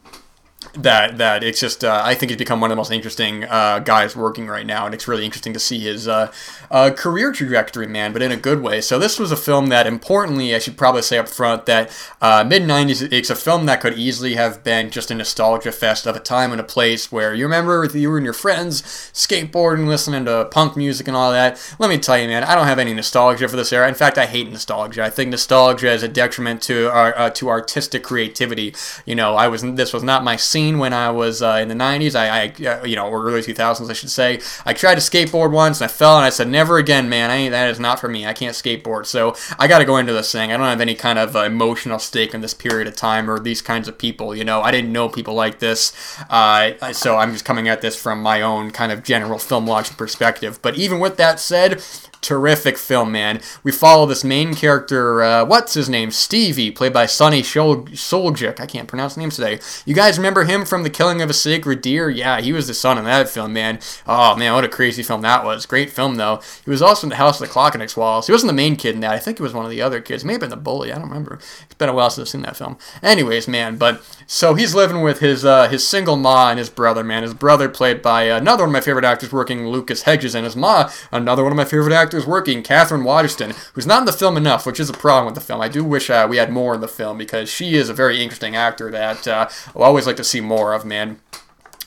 that that it's just uh, I think he's become one of the most interesting uh, guys working right now, and it's really interesting to see his uh, uh, career trajectory, man, but in a good way. So this was a film that, importantly, I should probably say up front that uh, mid '90s, it's a film that could easily have been just a nostalgia fest of a time and a place where you remember you were and your friends skateboarding, listening to punk music and all that. Let me tell you, man, I don't have any nostalgia for this era. In fact, I hate nostalgia. I think nostalgia is a detriment to our uh, to artistic creativity. You know, I was this was not my scene when I was uh, in the 90s. I, I you know, or early 2000s, I should say. I tried to skateboard once and I fell and I said, never again, man. I, that is not for me. I can't skateboard. So I got to go into this thing. I don't have any kind of uh, emotional stake in this period of time or these kinds of people. You know, I didn't know people like this. Uh, so I'm just coming at this from my own kind of general film watching perspective. But even with that said, terrific film, man. We follow this main character, uh, what's his name? Stevie, played by Sunny Suljic. I can't pronounce names today. You guys remember him from The Killing of a Sacred Deer? Yeah, he was the son in that film, man. Oh, man, what a crazy film that was. Great film, though. He was also in The House of the Clock and Its Walls. He wasn't the main kid in that. I think he was one of the other kids. Maybe been the bully. I don't remember. It's been a while since I've seen that film. Anyways, man, but so he's living with his uh, his single ma and his brother, man. His brother played by another one of my favorite actors working, Lucas Hedges, and his ma, another one of my favorite actors working, Katherine Waterston, who's not in the film enough, which is a problem with the film. I do wish uh, we had more in the film because she is a very interesting actor that uh, I'll always like to see more of, man.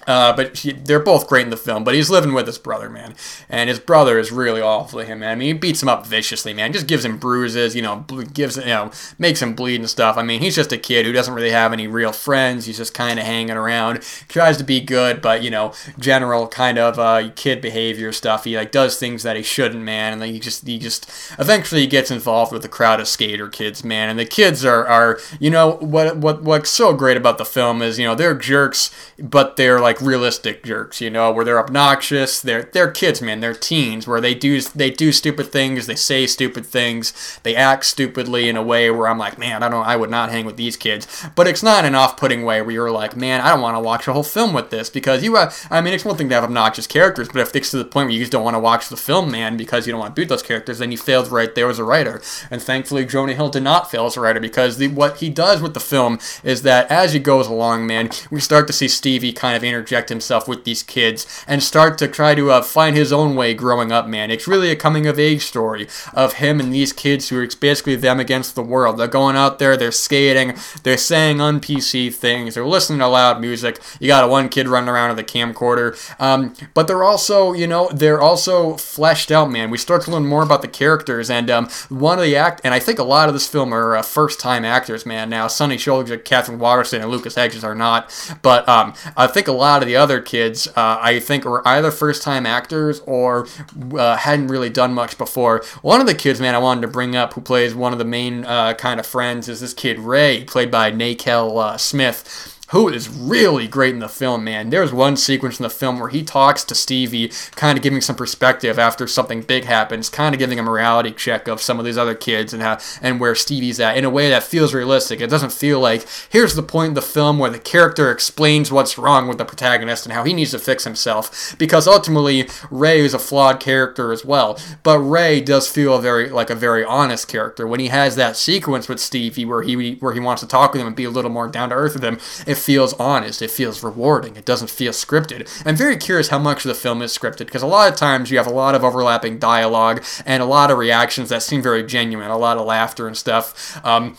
Uh, but he, they're both great in the film. But he's living with his brother, man, and his brother is really awful to him, man. I mean, he beats him up viciously, man. Just gives him bruises, you know, gives you know, makes him bleed and stuff. I mean, he's just a kid who doesn't really have any real friends. He's just kind of hanging around, tries to be good, but you know, general kind of uh, kid behavior stuff. He like does things that he shouldn't, man, and then he just he just eventually gets involved with a crowd of skater kids, man. And the kids are are you know what what what's so great about the film is you know they're jerks, but they're like realistic jerks, you know, where they're obnoxious. They're they're kids, man. They're teens, where they do they do stupid things, they say stupid things, they act stupidly in a way where I'm like, man, I don't, I would not hang with these kids. But it's not an off-putting way where you're like, man, I don't want to watch a whole film with this because you. Uh, I mean, it's one thing to have obnoxious characters, but if it's to the point where you just don't want to watch the film, man, because you don't want to beat those characters, then you failed right there as a writer. And thankfully, Jonah Hill did not fail as a writer because the, what he does with the film is that as he goes along, man, we start to see Stevie kind of interject interject himself with these kids and start to try to uh, find his own way growing up, man. It's really a coming of age story of him and these kids who are basically them against the world. They're going out there, they're skating, they're saying un PC things, they're listening to loud music. You got one kid running around with a camcorder. Um, but they're also, you know, they're also fleshed out, man. We start to learn more about the characters, and um, one of the act, and I think a lot of this film are uh, first time actors, man. Now, Sonny Shoulder, Catherine Waterston, and Lucas Hedges are not, but um, I think a lot of the other kids, uh, I think, were either first time actors or uh, hadn't really done much before. One of the kids, man, I wanted to bring up who plays one of the main uh, kind of friends is this kid Ray, played by Na-Kel uh, Smith who is really great in the film, man. There's one sequence in the film where he talks to Stevie, kind of giving some perspective after something big happens, kind of giving a morality check of some of these other kids and how and where Stevie's at in a way that feels realistic. It doesn't feel like here's the point in the film where the character explains what's wrong with the protagonist and how he needs to fix himself. Because ultimately, Ray is a flawed character as well. But Ray does feel a very like a very honest character when he has that sequence with Stevie where he where he wants to talk with him and be a little more down to earth with him. It feels honest. It feels rewarding. It doesn't feel scripted. I'm very curious how much of the film is scripted because a lot of times you have a lot of overlapping dialogue and a lot of reactions that seem very genuine, a lot of laughter and stuff. Um,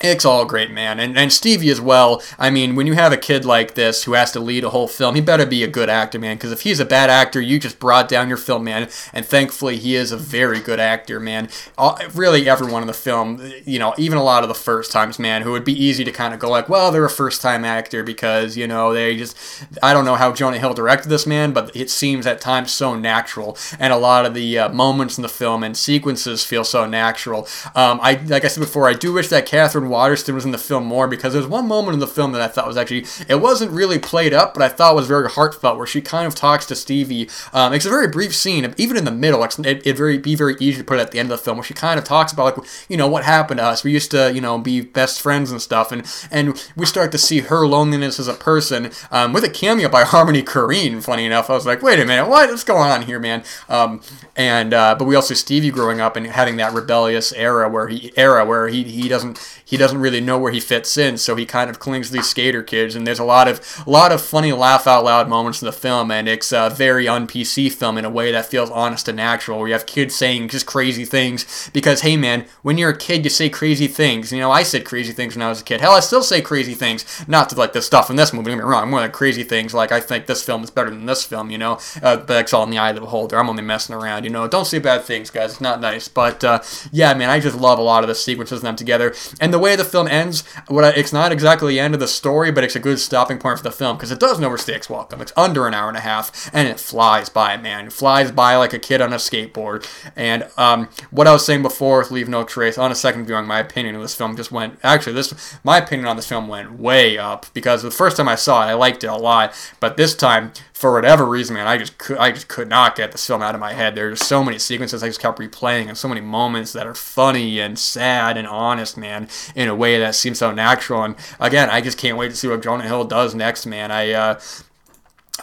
it's all great, man. And, and Stevie as well. I mean, when you have a kid like this who has to lead a whole film, he better be a good actor, man. Because if he's a bad actor, you just brought down your film, man. And thankfully, he is a very good actor, man. All, really, everyone in the film, you know, even a lot of the first times, man, who would be easy to kind of go like, well, they're a first time actor because, you know, they just, I don't know how Jonah Hill directed this, man, but it seems at times so natural. And a lot of the uh, moments in the film and sequences feel so natural. Um, I, like I said before, I do wish that Katherine Waterston was in the film more because there's one moment in the film that I thought was actually it wasn't really played up, but I thought was very heartfelt where she kind of talks to Stevie. Um, it's a very brief scene, even in the middle. It's it, it very be very easy to put it at the end of the film where she kind of talks about like you know what happened to us. We used to you know be best friends and stuff, and and we start to see her loneliness as a person um, with a cameo by (laughs) Harmony Korine. Funny enough, I was like, wait a minute, what is going on here, man? Um, and uh, but we also Stevie growing up and having that rebellious era where he era where he he doesn't he doesn't really know where he fits in, so he kind of clings to these skater kids. And there's a lot of a lot of funny laugh out loud moments in the film, and it's a very un PC film in a way that feels honest and natural. Where you have kids saying just crazy things because hey man, when you're a kid, you say crazy things. You know, I said crazy things when I was a kid. Hell, I still say crazy things. Not to like the stuff in this movie. Don't get me wrong. More than crazy things like I think this film is better than this film. You know, uh, but that's all in the eye of the beholder. I'm only messing around. You know, don't say bad things, guys. It's not nice. But uh, yeah, man, I just love a lot of the sequences of them together and the way the film ends. What I, it's not exactly the end of the story, but it's a good stopping point for the film because it doesn't overstay its welcome. It's under an hour and a half, and it flies by, man. It flies by like a kid on a skateboard. And um, what I was saying before Leave No Trace, on a second viewing, my opinion of this film just went. Actually, this my opinion on this film went way up because the first time I saw it, I liked it a lot, but this time for whatever reason, man, I just could, I just could not get this film out of my head. There's so many sequences I just kept replaying, and so many moments that are funny and sad and honest, man, in a way that seems so natural. And again, I just can't wait to see what Jonah Hill does next, man. I. Uh,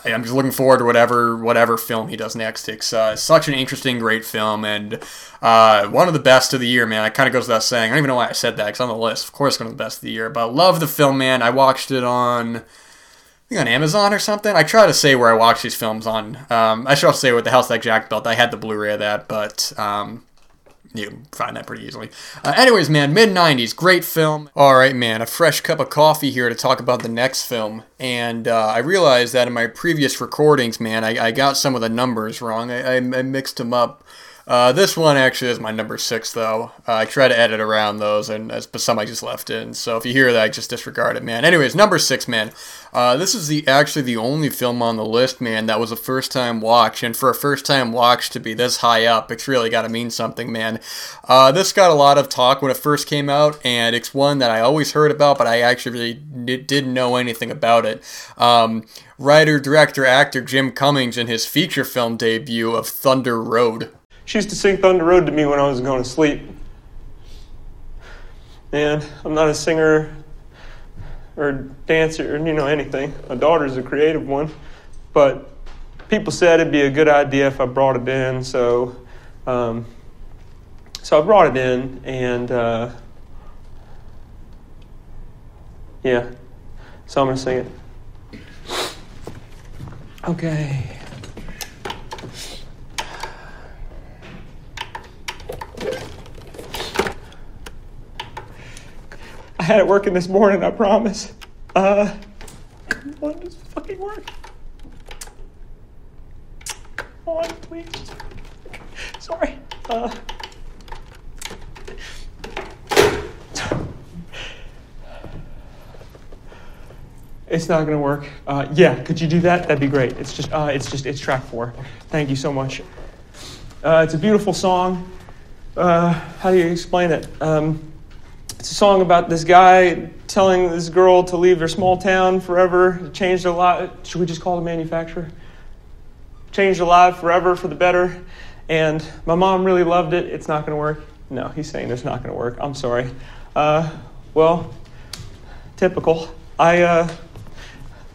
I'm just looking forward to whatever whatever film he does next. It's uh, such an interesting, great film, and uh, one of the best of the year, man. It kind of goes without saying. I don't even know why I said that. It's on the list. Of course, one of the best of the year. But I love the film, man. I watched it on on Amazon or something. I try to say where I watch these films on. Um, I should also say with the House That Jack built, I had the Blu-ray of that, but um, you find that pretty easily. Uh, anyways, man, mid 90s, great film. All right, man, a fresh cup of coffee here to talk about the next film. And uh, I realized that in my previous recordings, man, I, I got some of the numbers wrong. I, I mixed them up. Uh, this one actually is my number six, though. Uh, I try to edit around those, and but some I just left in. So if you hear that, just disregard it, man. Anyways, number six, man. Uh, this is the actually the only film on the list, man, that was a first time watch, and for a first time watch to be this high up, it's really got to mean something, man. Uh, this got a lot of talk when it first came out, and it's one that I always heard about, but I actually really didn't know anything about it. Um, writer, director, actor Jim Cummings in his feature film debut of Thunder Road. She used to sing Thunder Road to me when I was going to sleep. And I'm not a singer or dancer or, you know, anything. My daughter's a creative one. But people said it'd be a good idea if I brought it in. So, um, so I brought it in and, uh, yeah. So I'm going to sing it. Okay. I had it working this morning, I promise. Uh, come on, just fucking work. Come on, please. Sorry. Uh, it's not gonna work. Uh, yeah, could you do that? That'd be great. It's just, uh, it's just, it's track four. Thank you so much. Uh, it's a beautiful song. Uh, how do you explain it? Um, it's a song about this guy telling this girl to leave their small town forever. It changed a lot. Should we just call the manufacturer? Changed a lot forever for the better. And my mom really loved it. It's not going to work. No, he's saying it's not going to work. I'm sorry. Uh, well, typical. I, uh,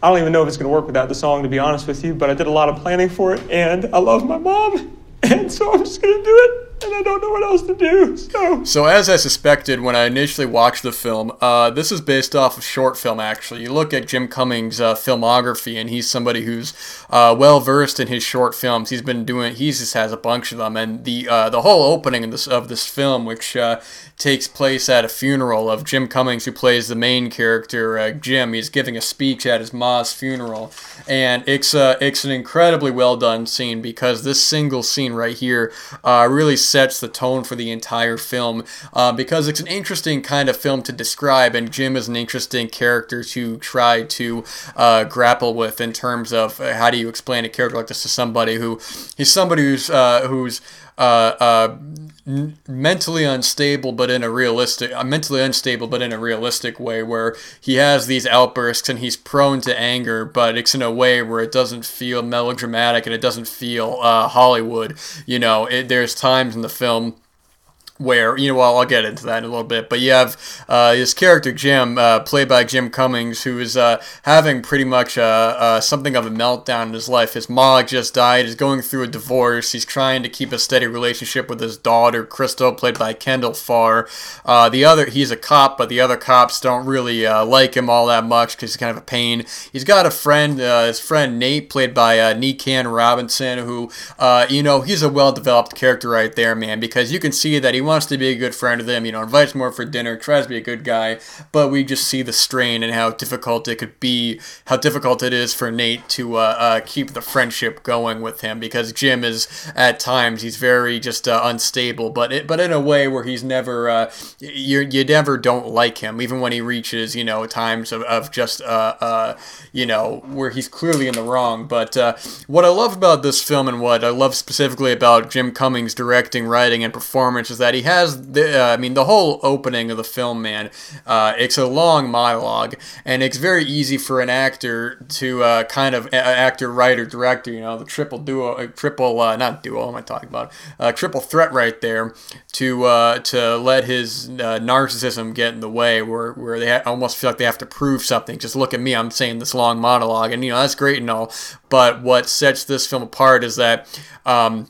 I don't even know if it's going to work without the song, to be honest with you, but I did a lot of planning for it, and I love my mom, (laughs) and so I'm just going to do it and I don't know what else to do. So, so as I suspected when I initially watched the film, uh, this is based off of short film. Actually, you look at Jim Cummings' uh, filmography, and he's somebody who's uh, well versed in his short films. He's been doing. He just has a bunch of them, and the uh, the whole opening of this of this film, which uh, takes place at a funeral of Jim Cummings, who plays the main character, uh, Jim. He's giving a speech at his ma's funeral, and it's it's an incredibly well done scene because this single scene right here really sets the tone for the entire film uh, because it's an interesting kind of film to describe, and Jim is an interesting character to try to uh, grapple with in terms of uh, how do you explain a character like this to somebody who he's somebody who's uh, who's uh, uh, mentally unstable, but in a realistic, uh, mentally unstable, but in a realistic way, where he has these outbursts and he's prone to anger, but it's in a way where it doesn't feel melodramatic and it doesn't feel uh, Hollywood. You know, it, there's times in the film where you know well I'll get into that in a little bit but you have uh, his character Jim uh, played by Jim Cummings who is uh, having pretty much uh, uh, something of a meltdown in his life. His mom just died he's going through a divorce he's trying to keep a steady relationship with his daughter Crystal played by Kendal Farr. Uh, the other he's a cop but the other cops don't really like him all that much because he's kind of a pain. He's got a friend his friend Nate played by uh, Nican Robinson who you know he's a well developed character right there man because you can see that he wants to be a good friend of them, you know, invites more for dinner, tries to be a good guy, but we just see the strain and how difficult it could be, how difficult it is for Nate to uh, uh, keep the friendship going with him because Jim is at times he's very just uh, unstable, but it, but in a way where he's never uh, you you never don't like him, even when he reaches you know times of, of just uh, uh, you know where he's clearly in the wrong. But what I love about this film and what I love specifically about Jim Cummings' directing, writing, and performance is that he he has the, uh, I mean, the whole opening of the film, man. Uh, it's a long monologue, and it's very easy for an actor to uh, kind of actor, writer, director, you know, the triple duo, uh, triple, uh, not duo. Am I talking about? Uh, triple threat right there to to let his narcissism get in the way, where where they almost feel like they have to prove something. Just look at me, I'm saying this long monologue, and you know that's great and all, but what sets this film apart is that. Um,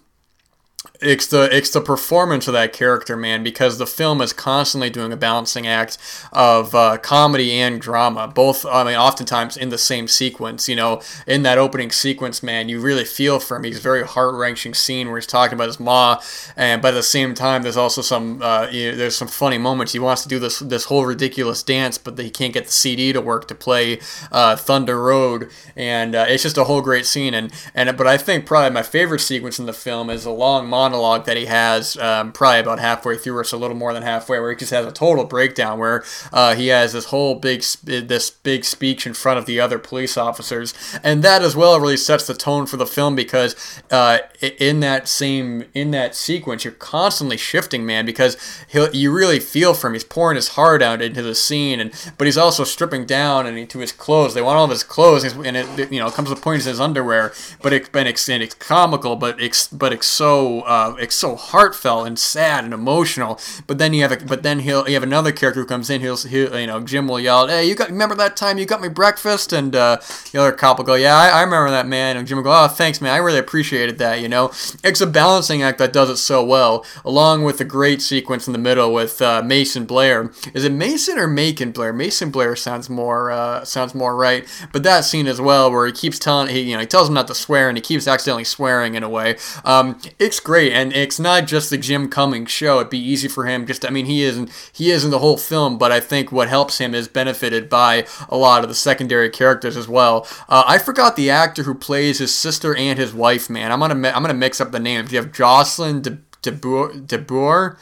it's the it's the performance of that character, man, because the film is constantly doing a balancing act of uh, comedy and drama, both I mean, oftentimes in the same sequence. You know, in that opening sequence, man, you really feel for him. He's a very heart wrenching scene where he's talking about his ma, and but at the same time, there's also some uh, you know, there's some funny moments. He wants to do this this whole ridiculous dance, but he can't get the CD to work to play uh, Thunder Road, and uh, it's just a whole great scene. And and but I think probably my favorite sequence in the film is a long monologue monologue that he has um, probably about halfway through, or so a little more than halfway, where he just has a total breakdown, where uh, he has this whole big this big speech in front of the other police officers, and that as well really sets the tone for the film because uh, in that same in that sequence, you're constantly shifting, man, because he'll you really feel for him. He's pouring his heart out into the scene, and but he's also stripping down and into his clothes. They want all of his clothes, and it you know comes to the point in his underwear, but it, and it's, it's comical, but it's but it's so. Uh, uh, it's so heartfelt and sad and emotional. But then you have a, but then he'll you have another character who comes in. He'll, he'll you know Jim will yell, "Hey, you got remember that time you got me breakfast?" And uh, the other cop will go, "Yeah, I, I remember that man." And Jim will go, "Oh, thanks, man. I really appreciated that." You know, it's a balancing act that does it so well, along with the great sequence in the middle with uh, Mason Blair. Is it Mason or Macon Blair? Mason Blair sounds more uh, sounds more right. But that scene as well, where he keeps telling he you know he tells him not to swear and he keeps accidentally swearing in a way. Um, it's great, and it's not just the Jim Cummings show. It'd be easy for him. Just I mean, he isn't he isn't the whole film, but I think what helps him is benefited by a lot of the secondary characters as well. Uh, I forgot the actor who plays his sister and his wife. Man, I'm gonna I'm gonna mix up the names. You have Jocelyn De DeBoer. DeBoer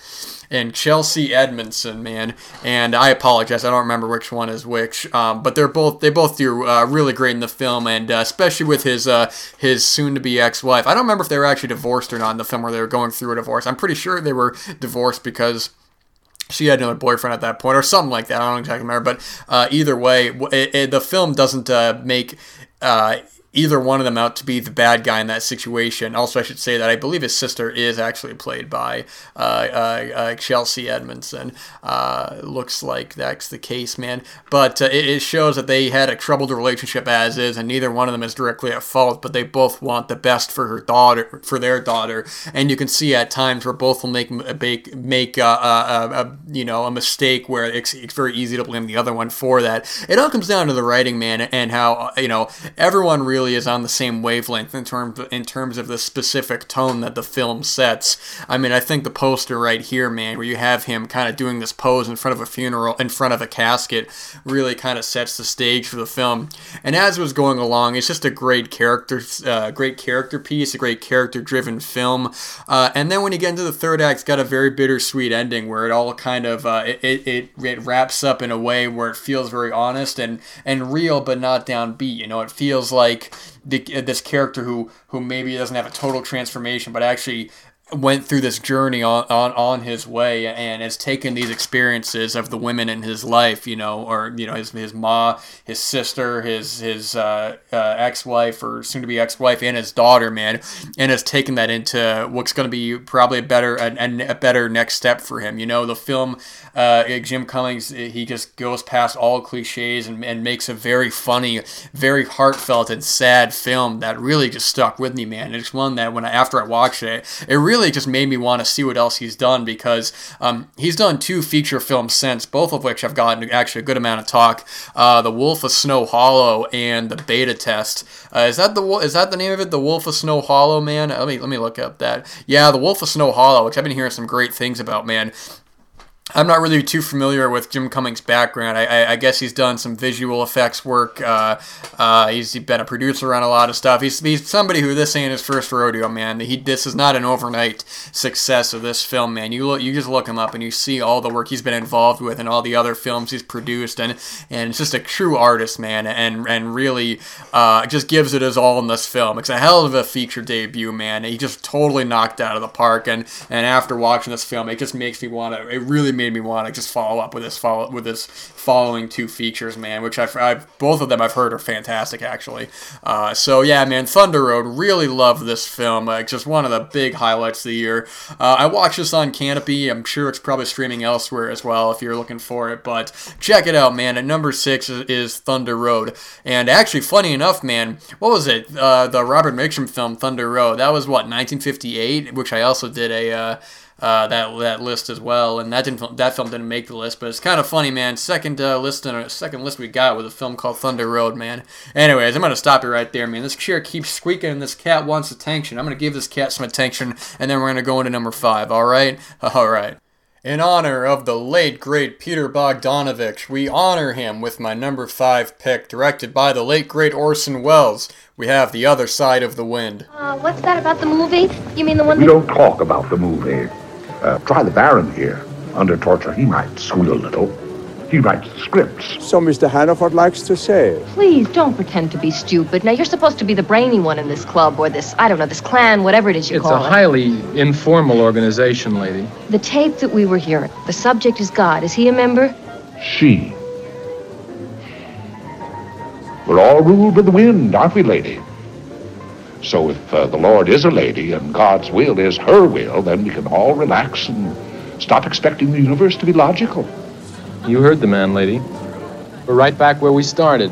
and Chelsea Edmundson, man. And I apologize, I don't remember which one is which. Um, but they're both they both do uh, really great in the film, and uh, especially with his uh, his soon-to-be ex-wife. I don't remember if they were actually divorced or not in the film, where they were going through a divorce. I'm pretty sure they were divorced because she had no boyfriend at that point or something like that. I don't exactly remember, but uh, either way, it, it, the film doesn't uh, make uh, either one of them out to be the bad guy in that situation. Also, I should say that I believe his sister is actually played by uh, uh, uh, Chelsea Edmundson. Uh, looks like that's the case, man. But uh, it, it, shows that they had a troubled relationship as is, and neither one of them is directly at fault. But they both want the best for her daughter, for their daughter, and you can see at times where both will make make make a, you know a mistake where it's, it's very easy to blame the other one for that. It all comes down to the writing, man, and how you know everyone really really is on the same wavelength in terms in terms of the specific tone that the film sets. I mean, I think the poster right here, man, where you have him kind of doing this pose in front of a funeral, in front of a casket, really kind of sets the stage for the film. And as it was going along, it's just a great character, uh, great character piece, a great character-driven film. Uh, and then when you get into the third act, it's got a very bittersweet ending where it all kind of uh, it, it it wraps up in a way where it feels very honest and and real, but not downbeat. You know, it feels like the, this character who who maybe doesn't have a total transformation, but actually went through this journey on, on, on his way and has taken these experiences of the women in his life, you know, or, you know, his, his ma, his sister, his, his uh, uh, ex-wife or soon to be ex-wife and his daughter, man, and has taken that into what's going to be probably a better, a, a, better next step for him. You know, the film, uh, Jim Cummings, he just goes past all cliches and, and makes a very funny, very heartfelt and sad film that really just stuck with me, man. It's one that when I, after I watched it, it really really just made me want to see what else he's done because um, he's done two feature films since, both of which have gotten actually a good amount of talk. Uh, the Wolf of Snow Hollow and the Beta Test. Uh, is that the is that the name of it? The Wolf of Snow Hollow, man. Let me let me look up that. Yeah, the Wolf of Snow Hollow, which I've been hearing some great things about, man. I'm not really too familiar with Jim Cummings' background. I, I, I guess he's done some visual effects work. Uh, uh, he's been a producer on a lot of stuff. He's, he's somebody who this ain't his first rodeo, man. He this is not an overnight success of this film, man. You look, you just look him up and you see all the work he's been involved with and all the other films he's produced, and and it's just a true artist, man. And and really uh, just gives it his all in this film. It's a hell of a feature debut, man. He just totally knocked out of the park. And and after watching this film, it just makes me want to. It really made me want to just follow up with this follow with this following two features, man. Which I've, I've both of them I've heard are fantastic actually. Uh, so yeah, man, Thunder Road really love this film. Like just one of the big highlights of the year. Uh, I watched this on Kanopy. I'm sure it's probably streaming elsewhere as well if you're looking for it. But check it out, man. At number six is, is Thunder Road, and actually, funny enough, man, what was it? Uh, the Robert Mitchum film Thunder Road. That was what 1958, which I also did a uh, that that list as well, and that didn't that film didn't make the list, but it's kind of funny, man. Second uh, list in a second list we got with a film called Thunder Road, man. Anyways, I'm gonna stop you right there, man. This chair keeps squeaking, and this cat wants attention. I'm gonna give this cat some attention, and then we're gonna go into number five. All right, (laughs) all right. In honor of the late great Peter Bogdanovich, we honor him with my number five pick, directed by the late great Orson Welles. We have The Other Side of the Wind. Uh, what's that about the movie? You mean the one? We don't talk about the movie. Uh, try the Baron here. Under torture, he might squeal a little. He writes the scripts. So Mr. Hannaford likes to say. Please don't pretend to be stupid. Now you're supposed to be the brainy one in this club or this I don't know this clan, whatever it is you it's call it. It's a highly informal organization, lady. The tape that we were hearing. The subject is God. Is he a member? She. We're all ruled by the wind, aren't we, lady? So if uh, the Lord is a lady and God's will is her will, then we can all relax and stop expecting the universe to be logical. You heard the man, lady. We're right back where we started.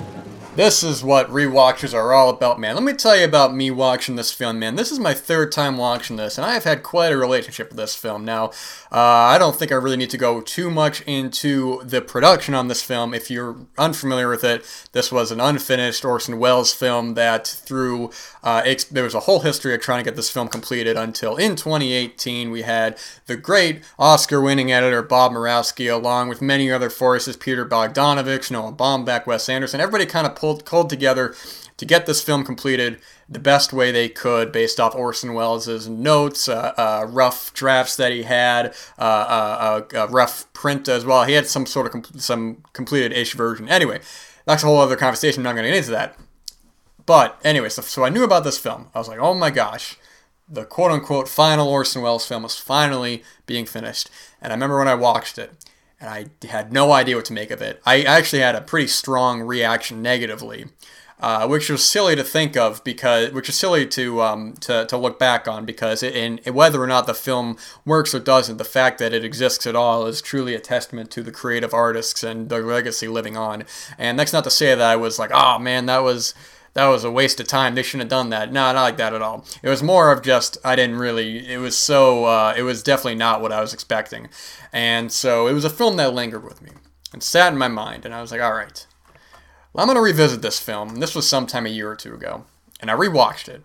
This is what rewatches are all about, man. Let me tell you about me watching this film, man. This is my third time watching this, and I have had quite a relationship with this film. Now, uh, I don't think I really need to go too much into the production on this film. If you're unfamiliar with it, this was an unfinished Orson Welles film that through uh, there was a whole history of trying to get this film completed until in 2018 we had the great Oscar-winning editor Bob Murawski, along with many other forces, Peter Bogdanovich, Noah Baumbach, Wes Anderson. Everybody kind of pulled, pulled together to get this film completed the best way they could based off Orson Welles' notes, uh, uh, rough drafts that he had, uh, uh, uh, rough print as well. He had some sort of com- some completed ish version. Anyway, that's a whole other conversation. I'm not going to get into that. But anyway, so, so I knew about this film. I was like, oh my gosh, the quote unquote final Orson Welles film is finally being finished. And I remember when I watched it, and I had no idea what to make of it. I actually had a pretty strong reaction negatively. Uh, which was silly to think of because, which is silly to um, to, to look back on because, it, in whether or not the film works or doesn't, the fact that it exists at all is truly a testament to the creative artists and their legacy living on. And that's not to say that I was like, oh man, that was that was a waste of time. They shouldn't have done that. No, not like that at all. It was more of just I didn't really. It was so. Uh, it was definitely not what I was expecting, and so it was a film that lingered with me and sat in my mind. And I was like, all right, well, I'm gonna revisit this film. This was sometime a year or two ago, and I rewatched it,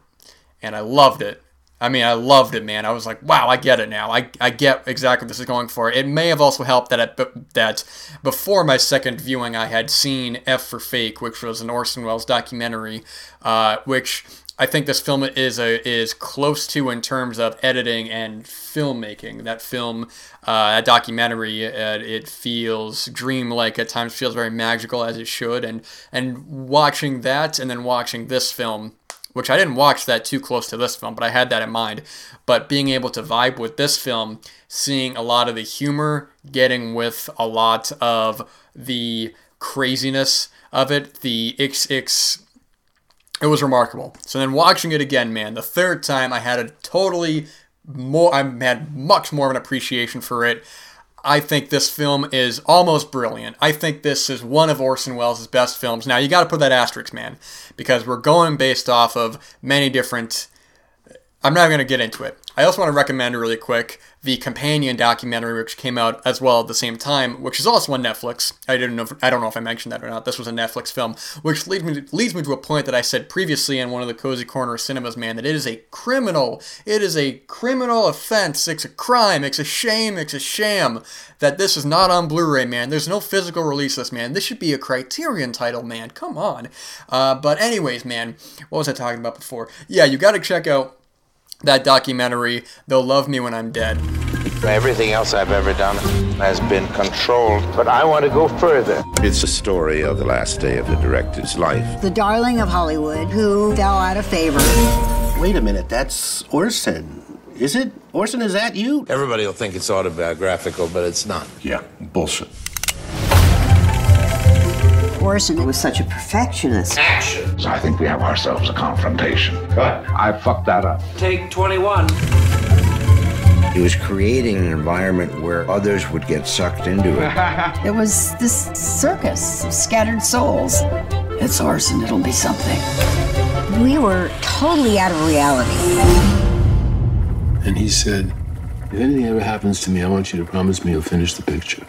and I loved it. I mean, I loved it, man. I was like, wow, I get it now. I, I get exactly what this is going for. It may have also helped that I, that before my second viewing, I had seen F for Fake, which was an Orson Welles documentary, uh, which I think this film is a, is close to in terms of editing and filmmaking. That film, uh, that documentary, uh, it feels dreamlike at times, feels very magical as it should. And and watching that and then watching this film which I didn't watch that too close to this film, but I had that in mind. But being able to vibe with this film, seeing a lot of the humor, getting with a lot of the craziness of it, the XX, it was remarkable. So then watching it again, man, the third time I had a totally more, I had much more of an appreciation for it. I think this film is almost brilliant. I think this is one of Orson Welles' best films. Now, you got to put that asterisk, man, because we're going based off of many different. I'm not going to get into it. I also want to recommend really quick the companion documentary, which came out as well at the same time, which is also on Netflix. I didn't know. If, I don't know if I mentioned that or not. This was a Netflix film, which leads me to, leads me to a point that I said previously in one of the cozy corner cinemas. Man, that it is a criminal. It is a criminal offense. It's a crime. It's a shame. It's a sham that this is not on Blu-ray. Man, there's no physical release. This man. This should be a Criterion title. Man, come on. Uh, but anyways, man, what was I talking about before? Yeah, you got to check out that documentary, They'll Love Me When I'm Dead. Everything else I've ever done has been controlled, but I want to go further. It's a story of the last day of the director's life. The darling of Hollywood who fell out of favor. Wait a minute, that's Orson. Is it? Orson, is that you? Everybody will think it's autobiographical, but it's not. Yeah, bullshit. Orson was such a perfectionist. Action! So I think we have ourselves a confrontation. Cut. I fucked that up. Take 21. He was creating an environment where others would get sucked into it. (laughs) It was this circus of scattered souls. It's Orson, it'll be something. We were totally out of reality. And he said, If anything ever happens to me, I want you to promise me you'll finish the picture.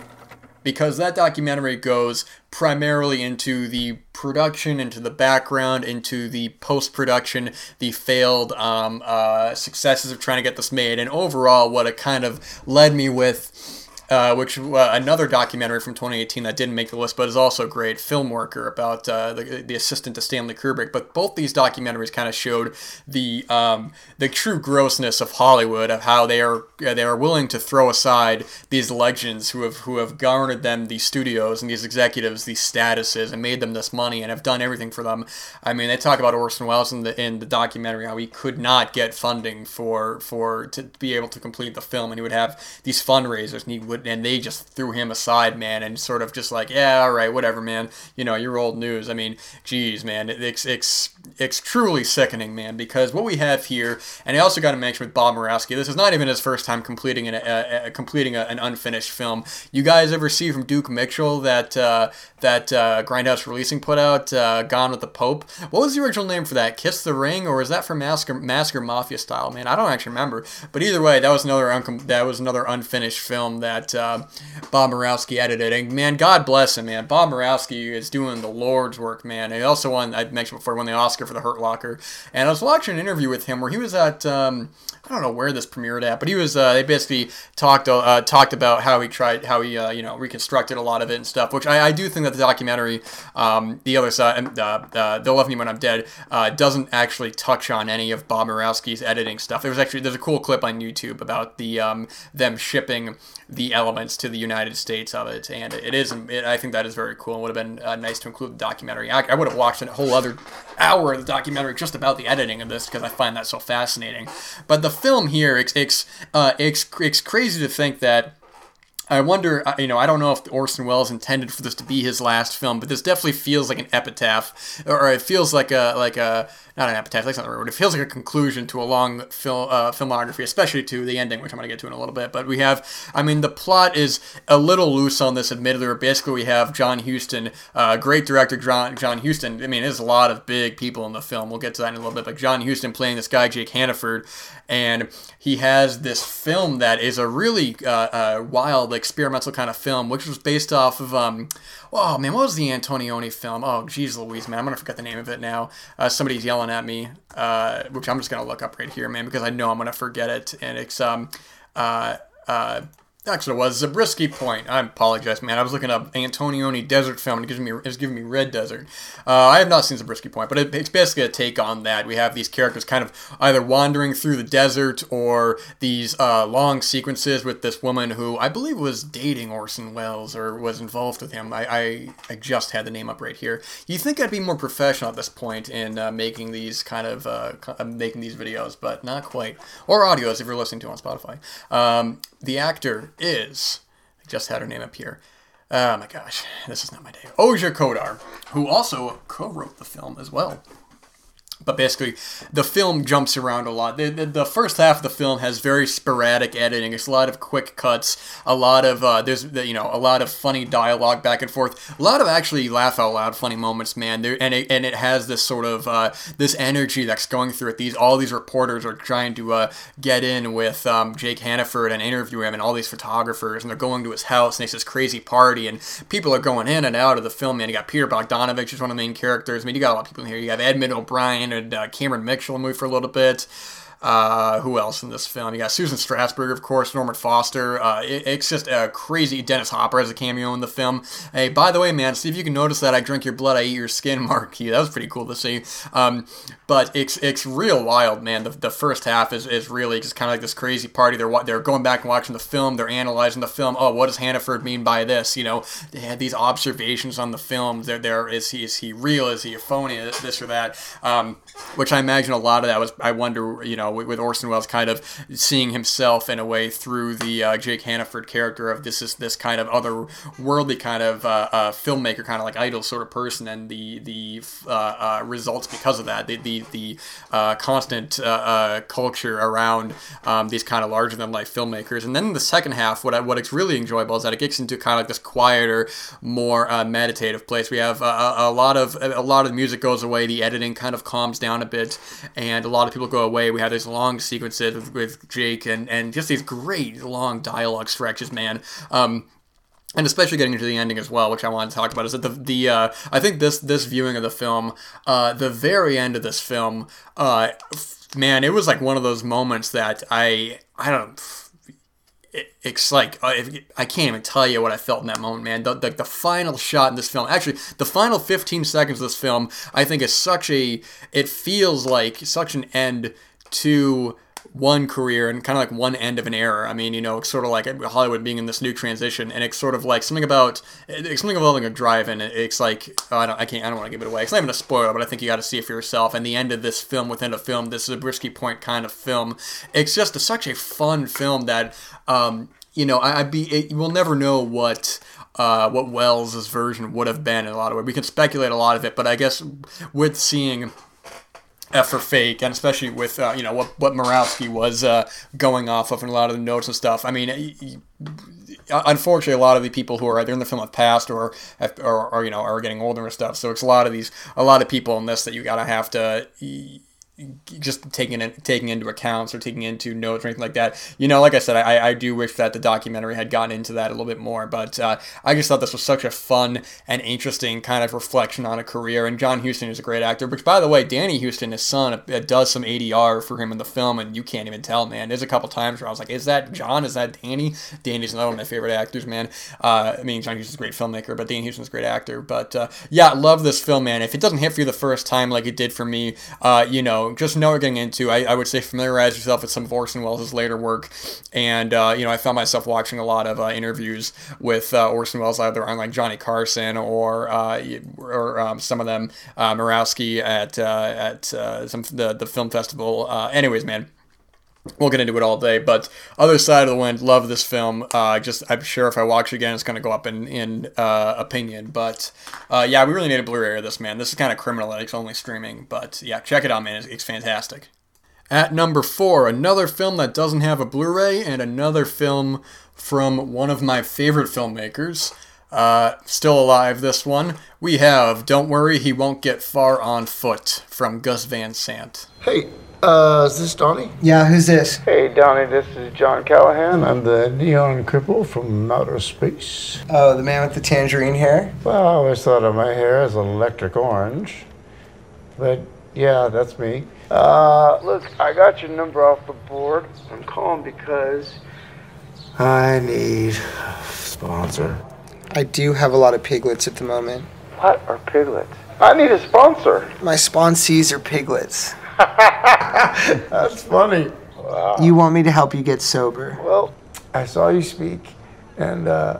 Because that documentary goes primarily into the production, into the background, into the post production, the failed um, uh, successes of trying to get this made, and overall what it kind of led me with. Uh, which uh, another documentary from 2018 that didn't make the list, but is also great, Filmworker, about uh, the, the assistant to Stanley Kubrick. But both these documentaries kind of showed the um, the true grossness of Hollywood, of how they are they are willing to throw aside these legends who have who have garnered them these studios and these executives these statuses and made them this money and have done everything for them. I mean, they talk about Orson Welles in the in the documentary how he could not get funding for for to be able to complete the film, and he would have these fundraisers, and he would and they just threw him aside, man, and sort of just like, yeah, all right, whatever, man. You know, you're old news. I mean, geez, man, it's it's it's truly sickening, man, because what we have here, and I also got to mention with Bob Murawski, this is not even his first time completing an a, a, completing a, an unfinished film. You guys ever see from Duke Mitchell that uh, that uh, Grindhouse Releasing put out, uh, Gone with the Pope? What was the original name for that? Kiss the Ring, or is that from Massacre, Massacre Mafia style? Man, I don't actually remember. But either way, that was another uncom- that was another unfinished film that uh, Bob Murawski edited. And man, God bless him, man. Bob Murawski is doing the Lord's work, man. He also won, I mentioned before, won the Oscar for The Hurt Locker. And I was watching an interview with him where he was at. Um, I don't know where this premiered at, but he was. Uh, they basically talked uh, talked about how he tried, how he uh, you know reconstructed a lot of it and stuff. Which I, I do think that the documentary, um, the other side, uh, they'll love me when I'm dead, uh, doesn't actually touch on any of Bob Murawski's editing stuff. There was actually there's a cool clip on YouTube about the um, them shipping the elements to the United States of it, and it is. It, I think that is very cool. and would have been uh, nice to include the documentary. I, I would have watched a whole other hour of the documentary just about the editing of this because I find that so fascinating. But the film here, it's it's uh, it's, it's crazy to think that. I wonder, uh, you know, I don't know if Orson Welles intended for this to be his last film, but this definitely feels like an epitaph, or it feels like a like a not an epitaph, that's not the word. It feels like a conclusion to a long film uh, filmography, especially to the ending, which I'm going to get to in a little bit. But we have, I mean, the plot is a little loose on this, admittedly. Basically, we have John Huston, uh, great director John John Huston. I mean, there's a lot of big people in the film. We'll get to that in a little bit. But John Huston playing this guy Jake Hannaford, and he has this film that is a really uh, uh, wild experimental kind of film, which was based off of. Um, oh man, what was the Antonioni film? Oh, geez, Louise, man, I'm gonna forget the name of it now. Uh, somebody's yelling at me, uh, which I'm just gonna look up right here, man, because I know I'm gonna forget it. And it's um, uh, uh, Actually, it was Zabriskie Point. I apologize, man. I was looking up Antonioni desert film, and it gives me it's giving me Red Desert. Uh, I have not seen Zabriskie Point, but it, it's basically a take on that. We have these characters kind of either wandering through the desert or these uh, long sequences with this woman who I believe was dating Orson Welles or was involved with him. I, I, I just had the name up right here. You think I'd be more professional at this point in uh, making these kind of uh, uh, making these videos, but not quite. Or audios if you're listening to on Spotify. Um, the actor is, I just had her name up here. Oh my gosh, this is not my day. Oja Kodar, who also co wrote the film as well. But basically, the film jumps around a lot. The, the, the, first half of the film has very sporadic editing. It's a lot of quick cuts, a lot of uh, there's you know a lot of funny dialogue back and forth, a lot of actually laugh out loud funny moments, man. There, and it, and it has this sort of uh, this energy that's going through it. These all these reporters are trying to uh, get in with um, Jake Hannaford and interview him, and all these photographers, and they're going to his house, and it's this crazy party, and people are going in and out of the film. Man, you got Peter Bogdanovich who's one of the main characters. I mean, you got a lot of people in here. You have Edmund O'Brien and uh, Cameron Mitchell movie for a little bit. Uh, who else in this film? You got Susan Strasberg, of course, Norman Foster. Uh, it, it's just a crazy. Dennis Hopper has a cameo in the film. Hey, by the way, man, see if you can notice that I drink your blood, I eat your skin, (laughs) Marquis. That was pretty cool to see. Um, but it's it's real wild, man. The, the first half is, is really just kind of like this crazy party. They're they're going back and watching the film. They're analyzing the film. Oh, what does Hannaford mean by this? You know, they had these observations on the film. There, there is he is he real? Is he a phony? This or that? Um, which I imagine a lot of that was. I wonder, you know with, Orson Welles kind of seeing himself in a way through the uh, Jake Hannaford character of this is this kind of otherworldly kind of uh, uh, filmmaker, kind of like idol sort of person, and the the uh, uh, results because of that, the the, the uh, constant culture around um, these kind of larger than life filmmakers. And then the second half, what I, what it's really enjoyable is that it gets into kind of like this quieter, more meditative place. We have a, a lot of a lot of the music goes away, the editing kind of calms down a bit, and a lot of people go away. We have these long sequences with, with Jake and, and just these great long dialogue stretches, man. Um, and especially getting into the ending as well, which I want to talk about, is that the the uh, I think this this viewing of the film, uh, the very end of this film, uh, man, it was like one of those moments that I I don't it's like I can't even tell you what I felt in that moment, man. The, the, the final shot in this film, actually, the final 15 seconds of this film, I think is such a. It feels like such an end to one career and kind of like one end of an era. I mean, you know, it's sort of like Hollywood being in this new transition, and it's sort of like something about it's something involving a drive-in. It's like oh, I don't, I can't, I don't want to give it away. It's not even a spoiler, but I think you got to see it for yourself. And the end of this film within a film, this is a Zabriskie Point kind of film, it's just a, such a fun film that um, you know, I, I'd be. It, we'll never know what. Uh, what Welles's version would have been in a lot of ways. We can speculate a lot of it, but I guess with seeing for fake, and especially with uh, you know what what Murawski was uh, going off of in a lot of the notes and stuff. I mean, unfortunately, a lot of the people who are either in the film have passed or, or, or you know are getting older and stuff. So it's a lot of these a lot of people in this that you gotta have to just taking it taking into accounts or taking into notes or anything like that. You know, like I said, I, I do wish that the documentary had gotten into that a little bit more. But uh, I just thought this was such a fun and interesting kind of reflection on a career. And John Huston is a great actor. Which, by the way, Danny Huston, his son, uh, does some ADR for him in the film, and you can't even tell, man. There's a couple times where I was like, "Is that John? Is that Danny?" Danny's another one of my favorite actors, man. Uh, I mean, John Huston's a great filmmaker, but Danny Huston's a great actor. But uh, yeah, love this film, man. If it doesn't hit for you the first time like it did for me, uh, you know, just know getting into. I, I would say familiarize yourself with some of Orson Welles' later work, and uh, you know I found myself watching a lot of uh, interviews with uh, Orson Welles either on like Johnny Carson or uh, or um, some of them uh, Murawski at uh, at some the the film festival. anyways, man we'll get into it all day. But other side of the wind, love this film. Uh, just I'm sure if I watch it again, it's gonna go up in in uh, opinion. But uh, yeah, we really need a Blu-ray of this, man. This is kind of criminal that it's only streaming. But yeah, check it out, man. It's, it's fantastic. At number four, another film that doesn't have a Blu ray and another film from one of my favorite filmmakers. Uh, still alive, this one. We have Don't Worry, He Won't Get Far on Foot from Gus Van Sant. Hey, uh, is this Donnie? Yeah, who's this? Hey, Donnie, this is John Callahan. I'm the neon cripple from outer space. Oh, the man with the tangerine hair? Well, I always thought of my hair as electric orange. But yeah, that's me. Uh, look, I got your number off the board. I'm calling because I need a sponsor. I do have a lot of piglets at the moment. What are piglets? I need a sponsor. My sponsees are piglets. (laughs) That's funny. Wow. You want me to help you get sober? Well, I saw you speak, and uh,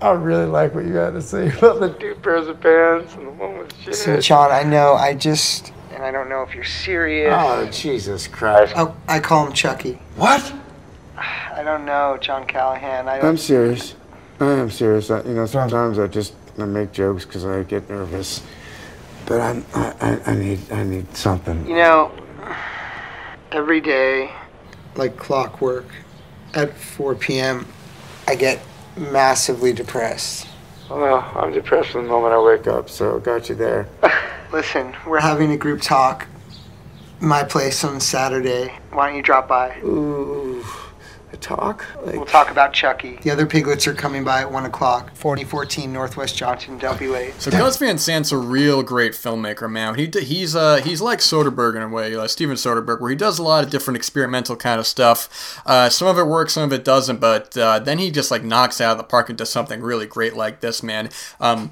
I really like what you had to say about the two pairs of pants and the one with shit. So, John, I know I just and I don't know if you're serious. Oh, Jesus Christ. Oh, I call him Chucky. What? I don't know, John Callahan. I am serious. I am serious. I, you know, sometimes I just I make jokes because I get nervous. But I'm, I, I need, I need something. You know, every day, like clockwork, at 4 p.m., I get massively depressed. Well, I'm depressed from the moment I wake up, so got you there. (laughs) Listen, we're having a group talk. My place on Saturday. Why don't you drop by? Ooh, a talk? Like... We'll talk about Chucky. The other piglets are coming by at 1 o'clock. 4014 Northwest Johnson. Don't be late. So Gus Van Sant's a real great filmmaker, man. He he's uh he's like Soderbergh in a way, like Steven Soderbergh, where he does a lot of different experimental kind of stuff. Uh, some of it works, some of it doesn't, but uh, then he just like knocks out of the park and does something really great like this, man. Um,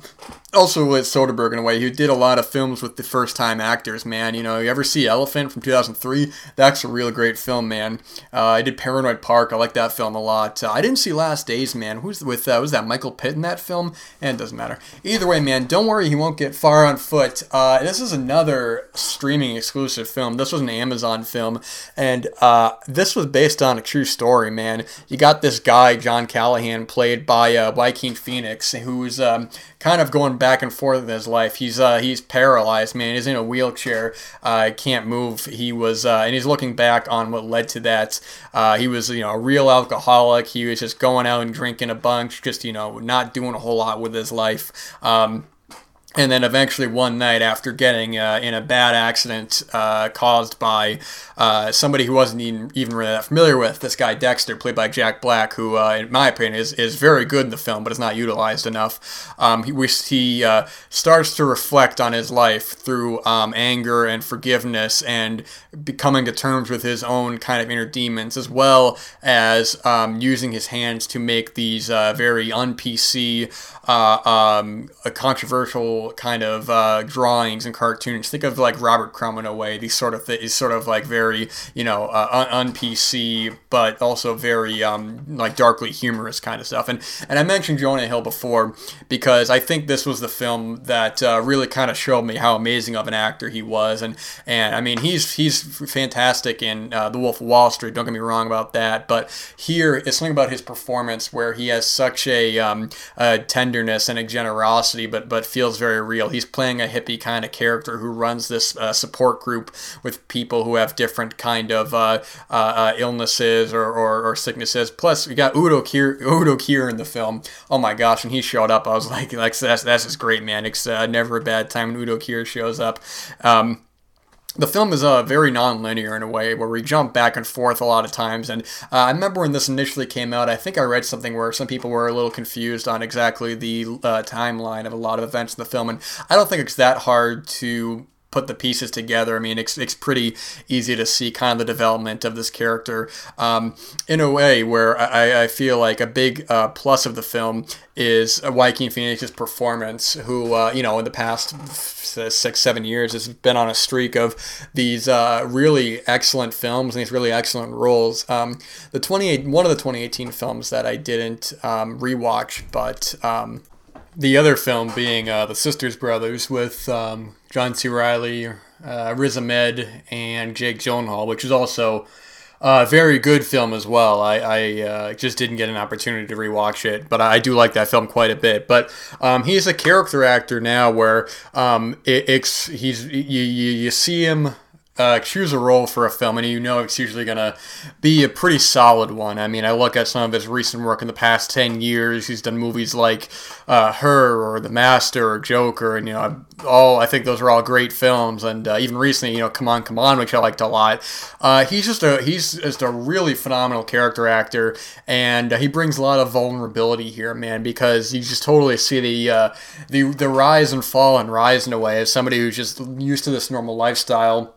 also with Soderbergh in a way, he did a lot of films with the first time actors, man. You know, you ever see Elephant from 2003? That's a real great film, man. Uh, I did Paranoid Park. I like that film a lot. Uh, I didn't see Last Days, man. Who's with, uh, was that Michael Pitt in that film? And it doesn't matter. Either way, man, don't worry, he won't get far on foot. Uh, this is another streaming exclusive film. This was an Amazon film, and uh, this was based on a true story, man. You got this guy, John Callahan, played by uh, Joaquin Phoenix, who's um, kind of going back and forth in his life. He's uh, he's paralyzed, man. He's in a wheelchair. Uh, can't move. He was, and he's looking back on what led to that. He was, you know, real alcoholic. He was just going out and drinking a bunch, just you know, not doing a whole lot with his life. Um, and then eventually one night after getting uh, in a bad accident uh, caused by uh, somebody who wasn't even, even really that familiar with this guy dexter played by jack black who uh, in my opinion is, is very good in the film but is not utilized enough. Um, he, he uh, starts to reflect on his life through um, anger and forgiveness and becoming to terms with his own kind of inner demons as well as um, using his hands to make these uh, very un-pc um, controversial kind of uh, drawings and cartoons. Think of like Robert Crumb in a way. These sort of th- sort of like very you know uh, un PC, but also very um, like darkly humorous kind of stuff. And and I mentioned Jonah Hill before because I think this was the film that uh, really kind of showed me how amazing of an actor he was. And and I mean he's he's fantastic in uh, The Wolf of Wall Street. Don't get me wrong about that. But here it's something about his performance where he has such a, um, a tenderness and a generosity, but but feels very real. He's playing a hippie kind of character who runs this uh, support group with people who have different kind of uh, uh, uh illnesses or, or, or, sicknesses. Plus, we got Udo Kier, Udo Kier in the film. Oh my gosh, when he showed up, I was like, like that's that's just great, man. It's uh, never a bad time when Udo Kier shows up. Um, the film is uh, very non-linear in a way where we jump back and forth a lot of times and uh, i remember when this initially came out i think i read something where some people were a little confused on exactly the uh, timeline of a lot of events in the film and i don't think it's that hard to put the pieces together. I mean, it's, it's pretty easy to see kind of the development of this character um, in a way where I, I feel like a big uh, plus of the film is Joaquin Phoenix's performance, who, uh, you know, in the past six, seven years has been on a streak of these uh, really excellent films and these really excellent roles. Um, the 28, one of the 2018 films that I didn't um, rewatch, but um, the other film being uh, The Sisters Brothers with um, John C. Reilly, uh, Riz Ahmed, and Jake Gyllenhaal, which is also a very good film as well. I, I uh, just didn't get an opportunity to rewatch it, but I do like that film quite a bit. But um, he's a character actor now, where um, it, it's he's you, you, you see him uh, choose a role for a film, and you know it's usually going to be a pretty solid one. I mean, I look at some of his recent work in the past 10 years. He's done movies like uh, Her or The Master or Joker, and, you know, all I think those are all great films. And uh, even recently, you know, Come On, Come On, which I liked a lot. Uh, he's just a he's just a really phenomenal character actor, and uh, he brings a lot of vulnerability here, man, because you just totally see the uh, the the rise and fall and rise in a way as somebody who's just used to this normal lifestyle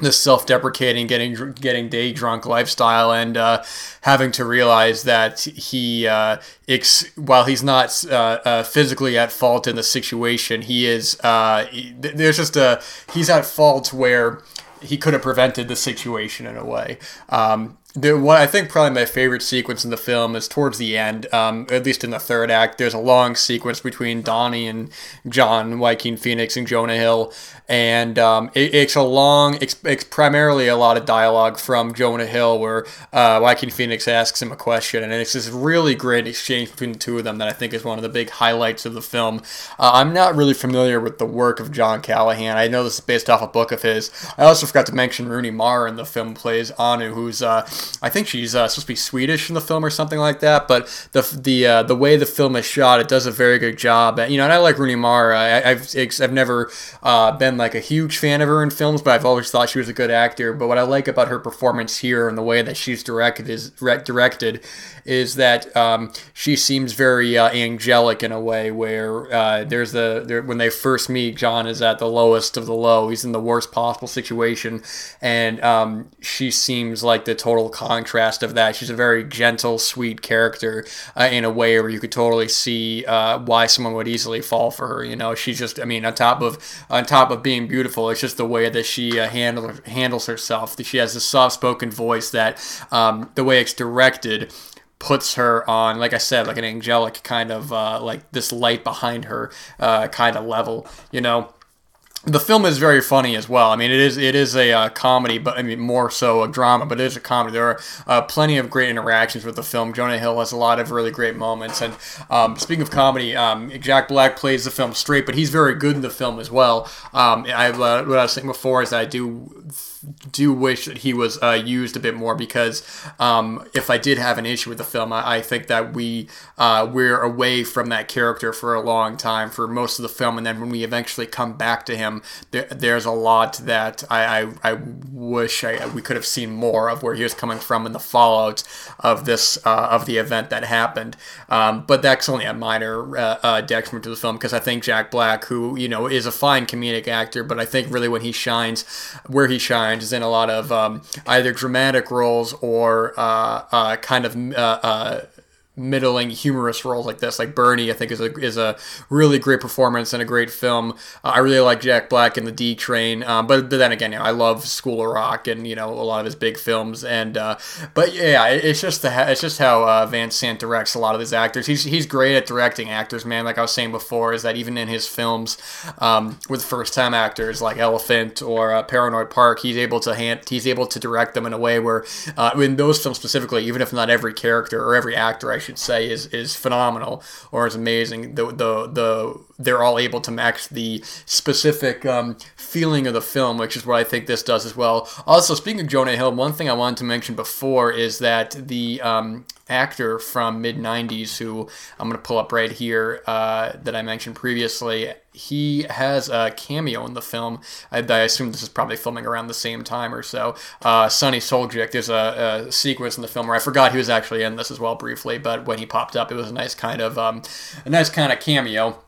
this self-deprecating, getting getting day drunk lifestyle, and uh, having to realize that he, uh, ex- while he's not uh, uh physically at fault in the situation, he is. Uh, there's just a he's at fault where he could have prevented the situation in a way. Um, the, what I think probably my favorite sequence in the film is towards the end, um, at least in the third act. There's a long sequence between Donnie and John, Joaquin Phoenix, and Jonah Hill, and um, it, it's a long, it's, it's, primarily a lot of dialogue from Jonah Hill where uh, Joaquin Phoenix asks him a question, and it's this really great exchange between the two of them that I think is one of the big highlights of the film. Uh, I'm not really familiar with the work of John Callahan. I know this is based off a book of his. I also forgot to mention Rooney Mara in the film plays Annu, who's uh, I think she's uh, supposed to be Swedish in the film or something like that. But the the uh, the way the film is shot, it does a very good job. And, you know, and I like Rooney Mara. I, have I've never uh, been like a huge fan of her in films, but I've always thought she was a good actor. But what I like about her performance here and the way that she's directed is directed is that um, she seems very uh, angelic in a way where uh, there's the there, when they first meet, John is at the lowest of the low. He's in the worst possible situation, and um, she seems like the total contrast of that. She's a very gentle, sweet character uh, in a way where you could totally see uh, why someone would easily fall for her. You know, she's just I mean, on top of on top of being beautiful, it's just the way that she uh, handle, handles herself. She has a soft-spoken voice that um, the way it's directed puts her on, like I said, like an angelic kind of uh, like this light behind her uh, kind of level, you know the film is very funny as well. I mean, it is it is a uh, comedy, but I mean more so a drama, but it is a comedy. There are uh, plenty of great interactions with the film. Jonah Hill has a lot of really great moments. And um, speaking of comedy, um, Jack Black plays the film straight, but he's very good in the film as well. Um, I uh, what I was saying before is I do do wish that he was uh, used a bit more because um, if I did have an issue with the film, I, I think that we uh, we're away from that character for a long time for most of the film, and then when we eventually come back to him, there, there's a lot that I, I, I wish I, we could have seen more of where he was coming from in the fallout of this uh, of the event that happened. Um, but that's only a minor uh, uh, detriment to the film because I think Jack Black, who you know is a fine comedic actor, but I think really when he shines, where he shines is in a lot of um, either dramatic roles or uh, uh, kind of uh, uh, middling humorous roles like this. Like Bernie, I think is a is a really great performance and a great film. Uh, I really like Jack Black in The D Train, um, but, then again, you know, I love School of Rock and you know a lot of his big films. And uh, but yeah, it's just the it's just how uh, Van Sant directs a lot of his actors. He's he's great at directing actors, man. Like I was saying before, is that even in his films um, with first time actors like Elephant or uh, Paranoid Park, he's able to hand he's able to direct them in a way where uh, in those films specifically, even if not every character or every actor, I should say, is is phenomenal or is amazing. The the the they're all able to match the specific um, feeling of the film, which is what I think this does as well. Also, speaking of Jonah Hill, one thing I wanted to mention before is that the um, actor from mid 90s who I'm going to pull up right here uh, that I mentioned previously. He has a cameo in the film. I, I, assume this is probably filming around the same time or so. Uh, Sunny Suljic, there's a, a, sequence in the film where I forgot he was actually in this as well briefly, but when he popped up, it was a nice kind of um, a nice kind of cameo.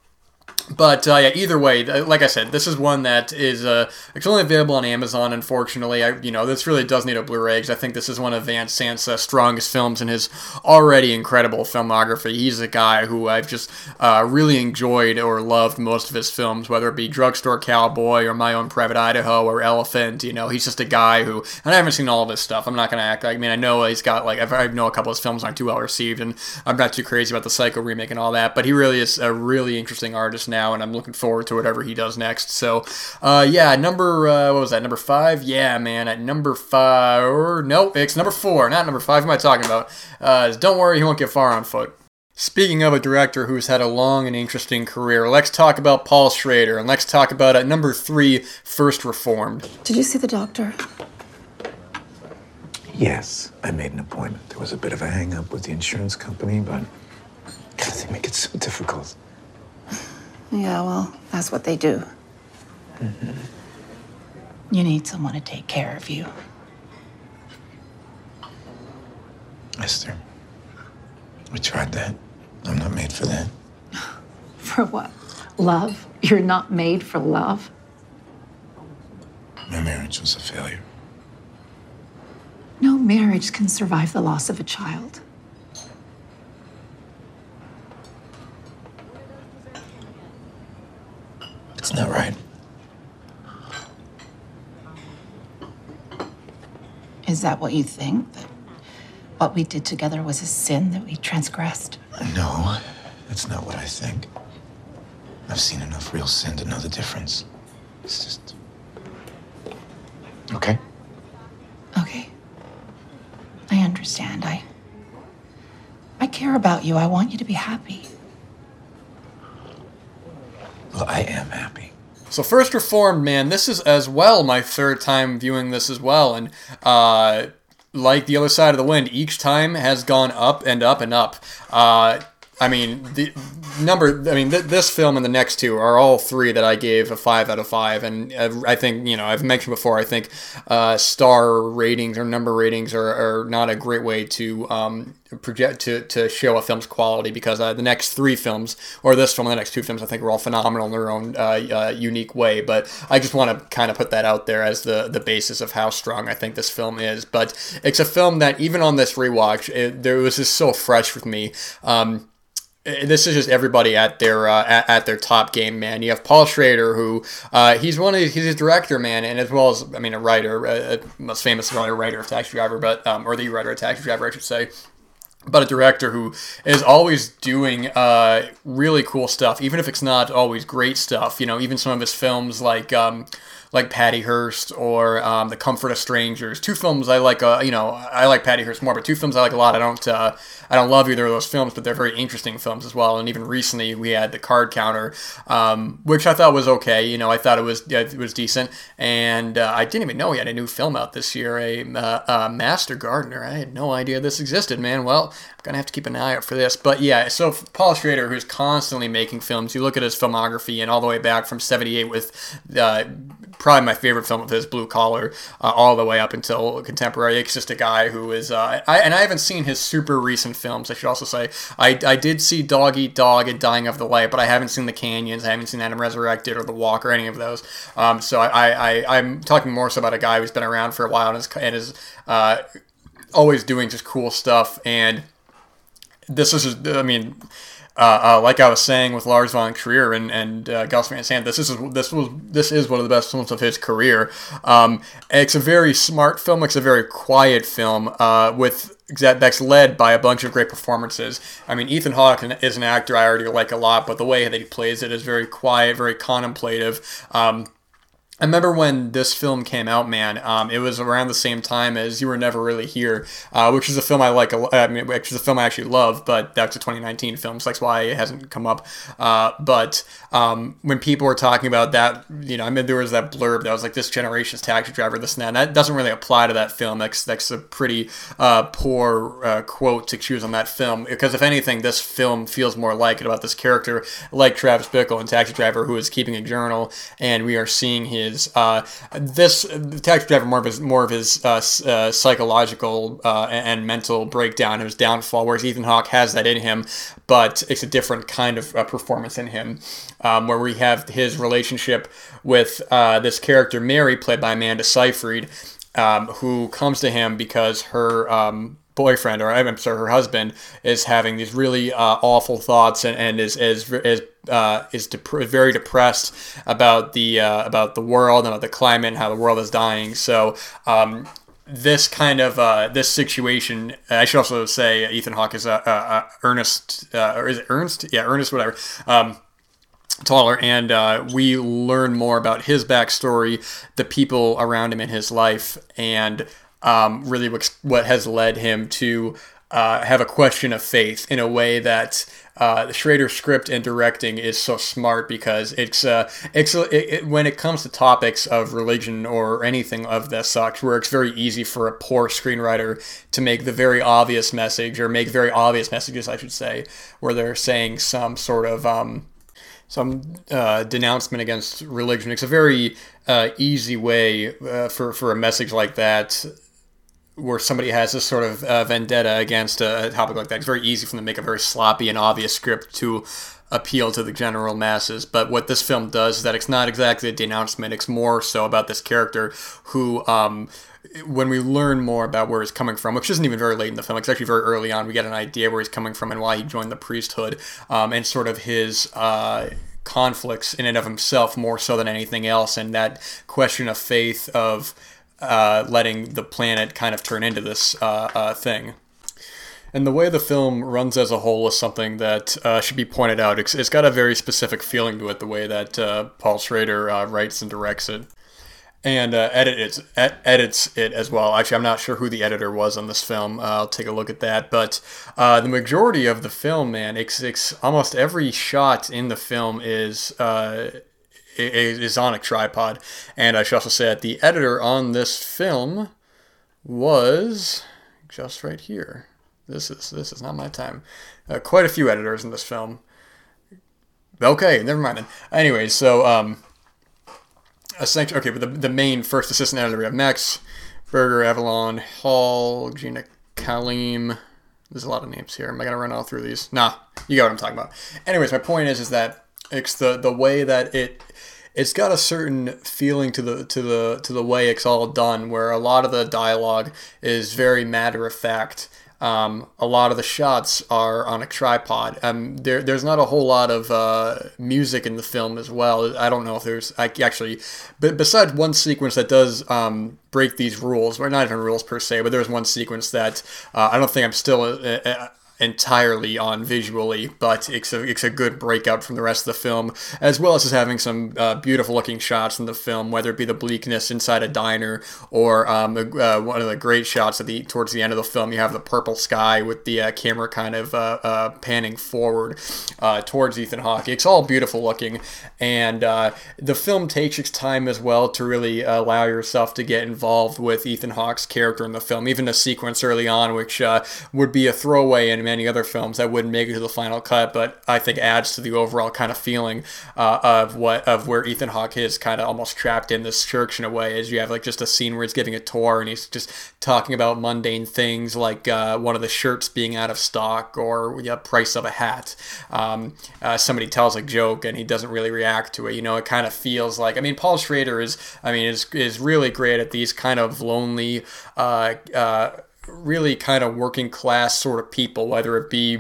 But uh, yeah, either way, like I said, this is one that is uh, it's only available on Amazon. Unfortunately, I you know this really does need a Blu-ray because I think this is one of Van Sant's uh, strongest films in his already incredible filmography. He's a guy who I've just uh, really enjoyed or loved most of his films, whether it be Drugstore Cowboy or My Own Private Idaho or Elephant. You know, he's just a guy who, and I haven't seen all of his stuff. I'm not gonna act like I mean I know he's got like I know a couple of his films aren't too well received, and I'm not too crazy about the Psycho remake and all that, but he really is a really interesting artist now now, and I'm looking forward to whatever he does next. So, uh, yeah, number uh, what was that? Number five? Yeah, man, at number five. Or, no, it's number four, not number five. Who am I talking about? Uh, don't worry, he won't get far on foot. Speaking of a director who's had a long and interesting career, let's talk about Paul Schrader, and let's talk about at number three, First Reformed. Did you see the doctor? Yes, I made an appointment. There was a bit of a hang up with the insurance company, but God, they make it so difficult. Yeah, well, that's what they do. Mm-hmm. You need someone to take care of you. Esther, we tried that. I'm not made for that. (laughs) For what? Love? You're not made for love? My marriage was a failure. No marriage can survive the loss of a child. It's not right. Is that what you think? That what we did together was a sin that we transgressed? No, that's not what I think. I've seen enough real sin to know the difference. It's just. Okay? Okay. I understand. I. I care about you. I want you to be happy. Well, I am happy. So First Reformed, man, this is as well my third time viewing this as well, and uh, like the other side of the wind, each time has gone up and up and up. Uh, I mean, the number. I mean, th- this film and the next two are all three that I gave a five out of five, and I think you know I've mentioned before. I think uh, star ratings or number ratings are, are not a great way to um, project to, to show a film's quality because uh, the next three films or this film and the next two films I think are all phenomenal in their own uh, uh unique way. But I just want to kind of put that out there as the the basis of how strong I think this film is. But it's a film that even on this rewatch, it, there was just so fresh with me. Um, this is just everybody at their uh, at, at, their top game, man. You have Paul Schrader, who uh, he's one of he's a director, man, and as well as I mean a writer, most famous probably a writer of Taxi Driver, but um, or the writer of Taxi Driver, I should say. But a director who is always doing uh, really cool stuff, even if it's not always great stuff. You know, even some of his films like um, like Patty Hearst or um, The Comfort of Strangers. Two films I like. Uh, you know, I like Patty Hearst more, but two films I like a lot. I don't. Uh, I don't love either of those films, but they're very interesting films as well. And even recently, we had The Card Counter, um, which I thought was okay. You know, I thought it was it was decent, and uh, I didn't even know he had a new film out this year, a uh, Master Gardener. I had no idea this existed, man. Well, I'm gonna have to keep an eye out for this. But yeah, so Paul Schrader, who's constantly making films, you look at his filmography, and all the way back from '78 with uh, probably my favorite film of his, Blue Collar, uh, all the way up until contemporary. It's just a guy who is, uh, I, and I haven't seen his super recent films. I should also say I, I did see Dog Eat Dog and Dying of the Light, but I haven't seen The Canyons. I haven't seen Adam Resurrected or The Walk or any of those. Um, so I, I, I'm talking more so about a guy who's been around for a while and is, and is uh, always doing just cool stuff and this is, I mean, uh, uh, like I was saying with Lars von Trier and and uh, Gus Van Sant, this is this was this is one of the best films of his career. Um, it's a very smart film. It's a very quiet film uh, with that's led by a bunch of great performances. I mean, Ethan Hawke is an actor I already like a lot, but the way that he plays it is very quiet, very contemplative. Um, I remember when this film came out, man. Um, it was around the same time as You Were Never Really Here, uh, which is a film I like. I mean, which is a film I actually love, but that's a 2019 film, so that's why it hasn't come up. Uh, but um, when people were talking about that, you know, I mean, there was that blurb that was like this generation's taxi driver, this and that. And that doesn't really apply to that film. That's that's a pretty uh, poor uh, quote to choose on that film because if anything, this film feels more like it about this character, like Travis Bickle in Taxi Driver, who is keeping a journal, and we are seeing his is uh, this taxi driver more of his more of his uh, uh, psychological uh, and mental breakdown, his downfall. Whereas Ethan Hawke has that in him, but it's a different kind of uh, performance in him, um, where we have his relationship with uh, this character Mary, played by Amanda Seyfried, um, who comes to him because her um, boyfriend or I'm sorry, her husband is having these really uh, awful thoughts and, and is is is uh, is dep- very depressed about the uh, about the world and about the climate and how the world is dying. So. Um, this kind of uh, this situation, I should also say Ethan Hawke is a, a, a Ernest, uh, or is it Ernst? Yeah, Ernest, whatever. Um, Toller and uh, we learn more about his backstory the people around him in his life and um, really what has led him to uh, have a question of faith in a way that uh, the Schrader script and directing is so smart because it's uh, it's it, it, when it comes to topics of religion or anything of that such, where it's very easy for a poor screenwriter to make the very obvious message or make very obvious messages, I should say, where they're saying some sort of um, some uh, denouncement against religion. It's a very uh, easy way uh, for for a message like that where somebody has this sort of uh, vendetta against a, topic like that. It's very easy for them to make a very sloppy and obvious script to appeal to the general masses. But what this film does is that it's not exactly a denouncement. It's more so about this character who, um, when we learn more about where he's coming from, which isn't even very late in the film, it's actually very early on, we get an idea where he's coming from and why he joined the priesthood, um, and sort of his. Uh, conflicts in and of himself more so than anything else and that question of faith of uh, letting the planet kind of turn into this uh, uh, thing. And the way the film runs as a whole is something that uh, should be pointed out. It's, it's got a very specific feeling to it, the way that uh, Paul Schrader uh, writes and directs it. And edits, ed- edits it as well. Actually, I'm not sure who the editor was on this film. I'll take a look at that. But uh, the majority of the film, man, it's, it's almost every shot in the film is a tripod. And I should also say that the editor on this film was just right here. This is this is not my time. Uh, quite a few editors in this film. Okay, never mind then. Anyway, so um, essentially, okay, but the, the main first assistant editor we have Max Berger, Avalon Hall, Gina Kalim. There's a lot of names here. Am I gonna run all through these? Nah, you got what I'm talking about. Anyways, my point is is that it's the the way that it it's got a certain feeling to the to the to the way it's all done where a lot of the dialogue is very matter of fact um, a lot of the shots are on a tripod. Um, there, there's not a whole lot of uh, music in the film as well. I don't know if there's I, actually, but besides one sequence that does um, break these rules, or not even rules per se, but there's one sequence that uh, I don't think I'm still uh, uh, entirely on visually, but it's a, it's a good breakout from the rest of the film, as well as just having some uh, beautiful looking shots in the film, whether it be the bleakness inside a diner or um, uh, one of the great shots at the towards the end of the film. You have the purple sky with the uh, camera kind of uh, uh, panning forward uh, towards Ethan Hawke. It's all beautiful looking, and the film takes its time as well to really allow yourself to get involved with Ethan Hawke's character in the film. Even a sequence early on, which would be a throwaway and many other films that wouldn't make it to the final cut, but I think adds to the overall kind of feeling uh, of what of where Ethan Hawke is kind of almost trapped in this church in a way. As you have like just a scene where he's giving a tour and he's just talking about mundane things like uh, one of the shirts being out of stock or the price of a hat. Um, uh, somebody tells a joke and he doesn't really react to it. You know, it kind of feels like I mean Paul Schrader is I mean is is really great at these kind of lonely. Uh, uh really kind of working class sort of people, whether it be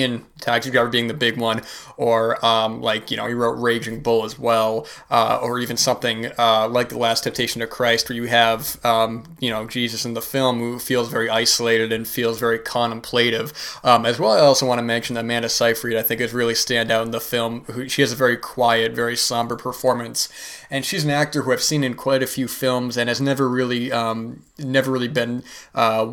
in Taxi Driver being the big one, or um, like you know he wrote Raging Bull as well, uh, or even something uh, like The Last Temptation of Christ, where you have um, you know Jesus in the film who feels very isolated and feels very contemplative. Um, as well, I also want to mention that Amanda Seyfried I think is really stand out in the film. Who, she has a very quiet, very somber performance, and she's an actor who I've seen in quite a few films and has never really um, never really been uh,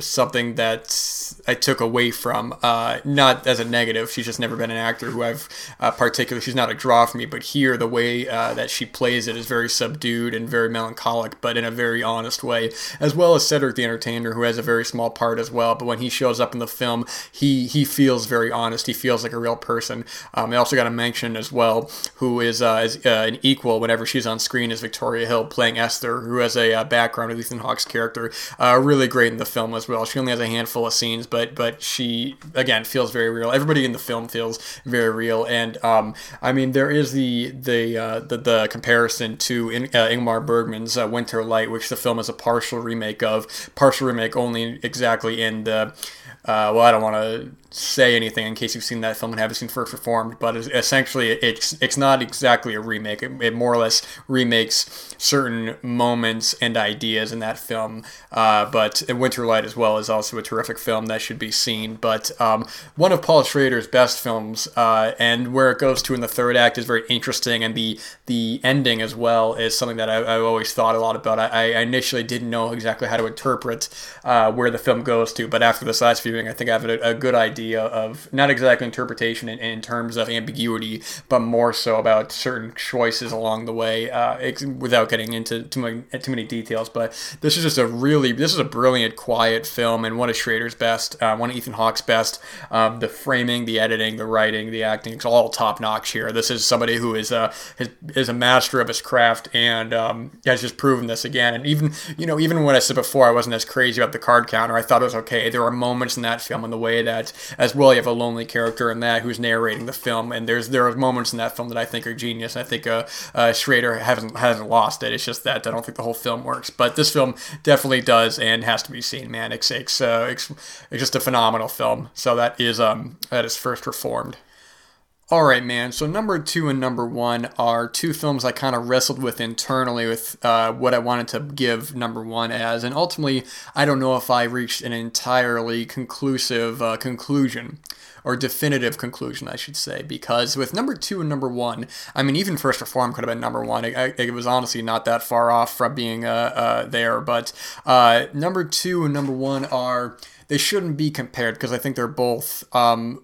something that I took away from. Uh, not as a negative. She's just never been an actor who I've uh, particularly. She's not a draw for me. But here, the way uh, that she plays it is very subdued and very melancholic, but in a very honest way. As well as Cedric the Entertainer, who has a very small part as well. But when he shows up in the film, he he feels very honest. He feels like a real person. Um, I also got to mention as well, who is, uh, is uh, an equal whenever she's on screen is Victoria Hill playing Esther, who has a uh, background with Ethan Hawke's character. really great in the film as well. She only has a handful of scenes, but but she again feels very real. Everybody in the film feels very real, and um, I mean there is the the uh, the, the, comparison to in, uh, Ingmar Bergman's uh, Winter Light, which the film is a partial remake of, partial remake only exactly in the. Uh, well, I don't want to say anything in case you've seen that film and haven't seen First Reformed, but essentially it's it's not exactly a remake. It, it more or less remakes certain moments and ideas in that film. Uh, but Winter Light as well is also a terrific film that should be seen. But um, one of Paul Schrader's best films, uh, and where it goes to in the third act is very interesting, and the the ending as well is something that I, have always thought a lot about. I, I, initially didn't know exactly how to interpret uh, where the film goes to, but after this last viewing, I think I have a, a good idea idea of not exactly interpretation in, in, terms of ambiguity, but more so about certain choices along the way, uh, without getting into too many, too many details. But this is just a really, this is a brilliant, quiet film, and one of Schrader's best, uh, one of Ethan Hawke's best. Um, the framing, the editing, the writing, the acting, it's all top notch here. This is somebody who is a is, is a master of his craft and um, has just proven this again. And even you know, even when I said before, I wasn't as crazy about the card counter. I thought it was okay. There are moments in that film and the way that as well you have a lonely character in that who's narrating the film and there's there are moments in that film that I think are genius I think uh, uh, Schrader hasn't hasn't lost it. It's just that I don't think the whole film works but this film definitely does and has to be seen man. It's it's, uh, it's, it's just a phenomenal film. So that is um that is first reformed all right, man. So number two and number one are two films I kind of wrestled with internally with uh, what I wanted to give number one as, and ultimately, I don't know if I reached an entirely conclusive uh, conclusion or definitive conclusion, I should say, because with number two and number one, I mean, even First Reform could have been number one. It, it was honestly not that far off from being uh, uh there, but uh, number two and number one are they shouldn't be compared because I think they're both. Um,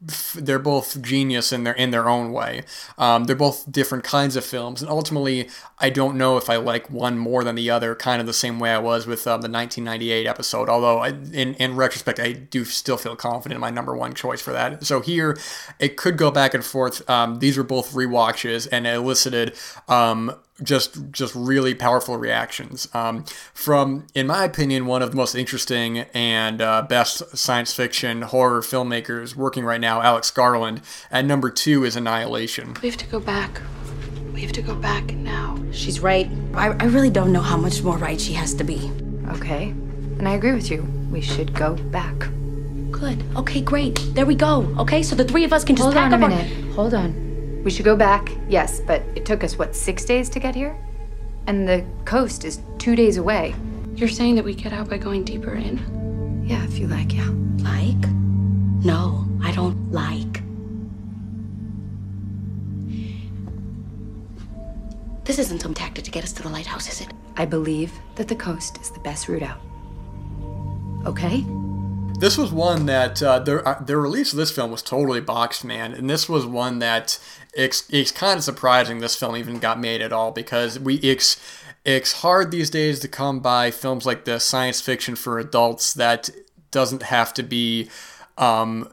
they're both genius in their in their own way. Um, they're both different kinds of films, and ultimately, I don't know if I like one more than the other. Kind of the same way I was with um, the 1998 episode. Although, I, in in retrospect, I do still feel confident in my number one choice for that. So here, it could go back and forth. Um, these were both re-watches and elicited um, just just really powerful reactions um, from, in my opinion, one of the most interesting and uh, best science fiction horror filmmakers working right now, Alex Garland. At number two is Annihilation. We have to go back. We have to go back now. She's right. I, I really don't know how much more right she has to be. Okay, and I agree with you. We should go back. Good. Okay, great. There we go. Okay, so the three of us can just Hold pack on a up minute. Our... Hold on. We should go back, yes, but it took us, what, six days to get here? And the coast is two days away. You're saying that we get out by going deeper in? Yeah, if you like, yeah. Like? No, I don't like. This isn't some tactic to get us to the lighthouse, is it? I believe that the coast is the best route out. Okay? this was one that uh, the uh, the release of this film was totally boxed, man, and this was one that it's it's kind of surprising this film even got made at all because we it's it's hard these days to come by films like this science fiction for adults that doesn't have to be um,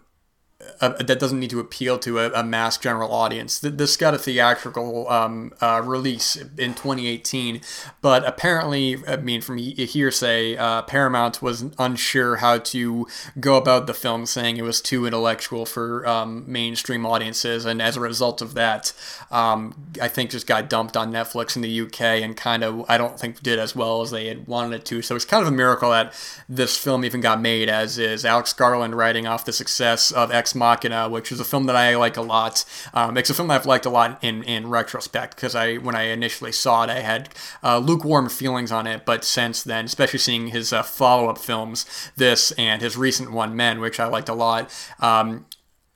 that doesn't need to appeal to a, a mass general audience. This got a theatrical um, uh, release in 2018, but apparently, I mean, from hearsay, uh, Paramount was unsure how to go about the film, saying it was too intellectual for um, mainstream audiences, and as a result of that, um, I think just got dumped on Netflix in the UK and kind of, I don't think did as well as they had wanted it to. So it's kind of a miracle that this film even got made, as is Alex Garland writing off the success of Ex Machina, which is a film that I like a lot. Um, it's a film that I've liked a lot in, in retrospect because I when I initially saw it, I had uh, lukewarm feelings on it, but since then, especially seeing his uh, follow up films, this and his recent one, Men, which I liked a lot, um,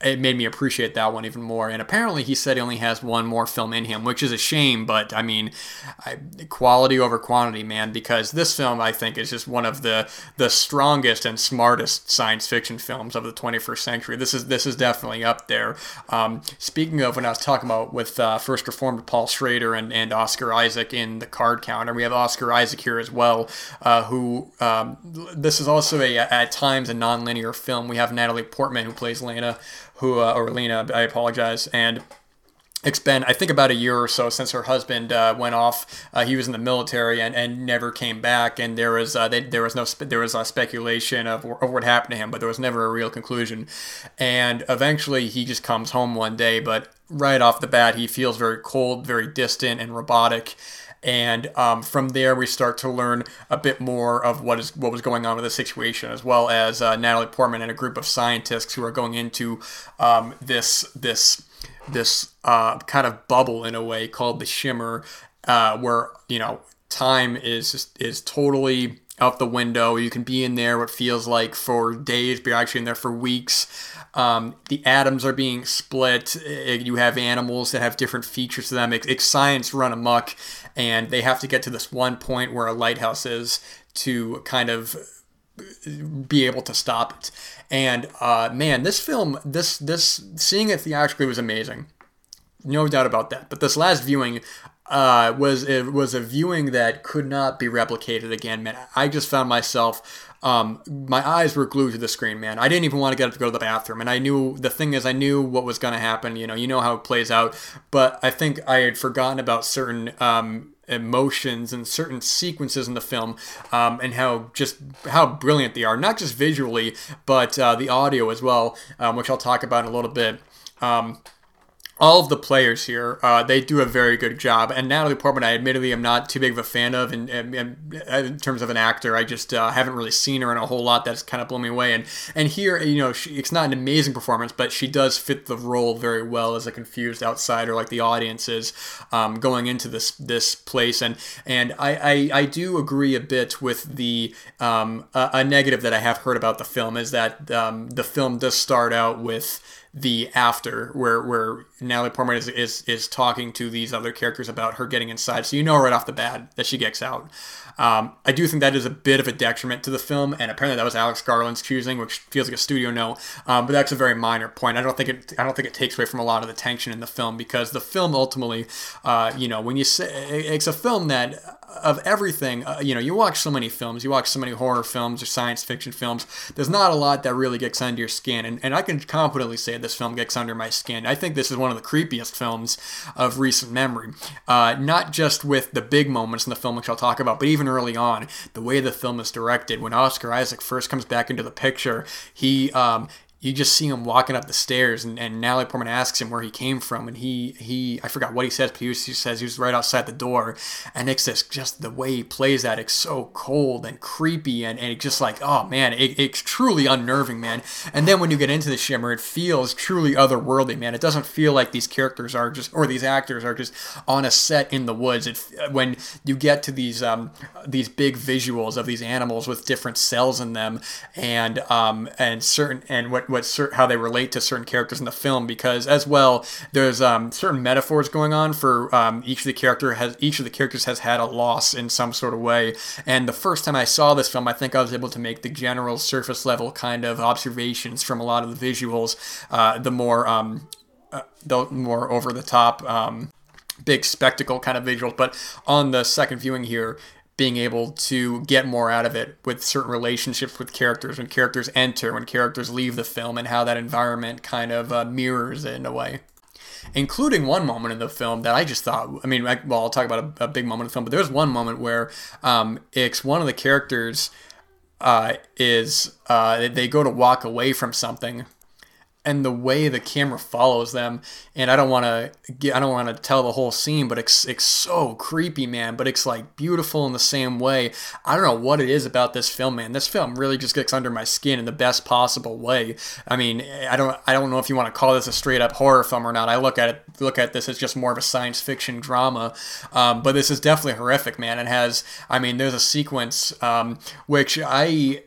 it made me appreciate that one even more. And apparently, he said he only has one more film in him, which is a shame. But I mean, I, quality over quantity, man. Because this film, I think, is just one of the the strongest and smartest science fiction films of the 21st century. This is this is definitely up there. Um, speaking of when I was talking about with uh, First Reformed Paul Schrader and, and Oscar Isaac in the card counter, we have Oscar Isaac here as well, uh, who um, this is also a at times a non-linear film. We have Natalie Portman who plays Lena who uh, or Lena, I apologize, and it's been I think about a year or so since her husband uh, went off. Uh, he was in the military and, and never came back, and there was uh, they, there was no spe- there was a speculation of, of what happened to him, but there was never a real conclusion. And eventually, he just comes home one day, but right off the bat, he feels very cold, very distant, and robotic. And um, from there, we start to learn a bit more of what is what was going on with the situation, as well as uh, Natalie Portman and a group of scientists who are going into um, this this this uh, kind of bubble in a way called the Shimmer, uh, where you know time is is totally out the window. You can be in there what feels like for days, but you're actually in there for weeks. Um, the atoms are being split. You have animals that have different features to them. It's science run amok, and they have to get to this one point where a lighthouse is to kind of be able to stop it. And uh, man, this film, this this seeing it theatrically was amazing, no doubt about that. But this last viewing uh, was it was a viewing that could not be replicated again, man. I just found myself um, my eyes were glued to the screen, man. I didn't even want to get up to go to the bathroom, and I knew the thing is, I knew what was going to happen. You know, you know how it plays out, but I think I had forgotten about certain um, emotions and certain sequences in the film, um, and how just how brilliant they are, not just visually, but uh, the audio as well, um, which I'll talk about in a little bit. All of the players here, uh, they do a very good job. And Natalie Portman, I admittedly am not too big of a fan of, in terms of an actor, I just uh, haven't really seen her in a whole lot. That's kind of blown me away. And and here, you know, she, it's not an amazing performance, but she does fit the role very well as a confused outsider, like the audience is um, going into this this place. And and I I, I do agree a bit with the um, a, a, negative that I have heard about the film is that um, the film does start out with the after where where Natalie Portman is, is is talking to these other characters about her getting inside, so you know right off the bat that she gets out. Um, I do think that is a bit of a detriment to the film, and apparently that was Alex Garland's choosing, which feels like a studio no. Um, but that's a very minor point. I don't think it. I don't think it takes away from a lot of the tension in the film because the film ultimately, uh, you know, when you say it's a film that of everything, uh, you know, you watch so many films, you watch so many horror films or science fiction films. There's not a lot that really gets under your skin, and, and I can confidently say this film gets under my skin. I think this is one of the creepiest films of recent memory. Uh, not just with the big moments in the film, which I'll talk about, but even early on, the way the film is directed. When Oscar Isaac first comes back into the picture, he um, you just see him walking up the stairs, and, and Natalie Portman asks him where he came from, and he he I forgot what he says, but he, was, he says he was right outside the door, and it's just just the way he plays that, it's so cold and creepy, and, and it's just like oh man, it, it's truly unnerving, man. And then when you get into the Shimmer, it feels truly otherworldly, man. It doesn't feel like these characters are just or these actors are just on a set in the woods. It when you get to these um these big visuals of these animals with different cells in them, and um and certain and what what how they relate to certain characters in the film because as well there's um, certain metaphors going on for um, each of the character has each of the characters has had a loss in some sort of way. And the first time I saw this film I think I was able to make the general surface level kind of observations from a lot of the visuals uh, the more um, uh, the more over the top um, big spectacle kind of visuals. But on the second viewing here being able to get more out of it with certain relationships with characters when characters enter, when characters leave the film, and how that environment kind of uh, mirrors it in a way including one moment in the film that I just thought. I mean, I, well, I'll talk about a, a, big moment in the film, but there's one moment where um, it's one of the characters uh, is uh, they go to walk away from something and the way the camera follows them and i don't want to i don't want to tell the whole scene but it's, it's so creepy man but it's like beautiful in the same way. I don't know what it is about this film man. This film really just gets under my skin in the best possible way. I mean i don't i don't know if you want to call this a straight up horror film or not. I look at it look at this as just more of a science fiction drama um, but this is definitely horrific man. It has i mean there's a sequence um, which i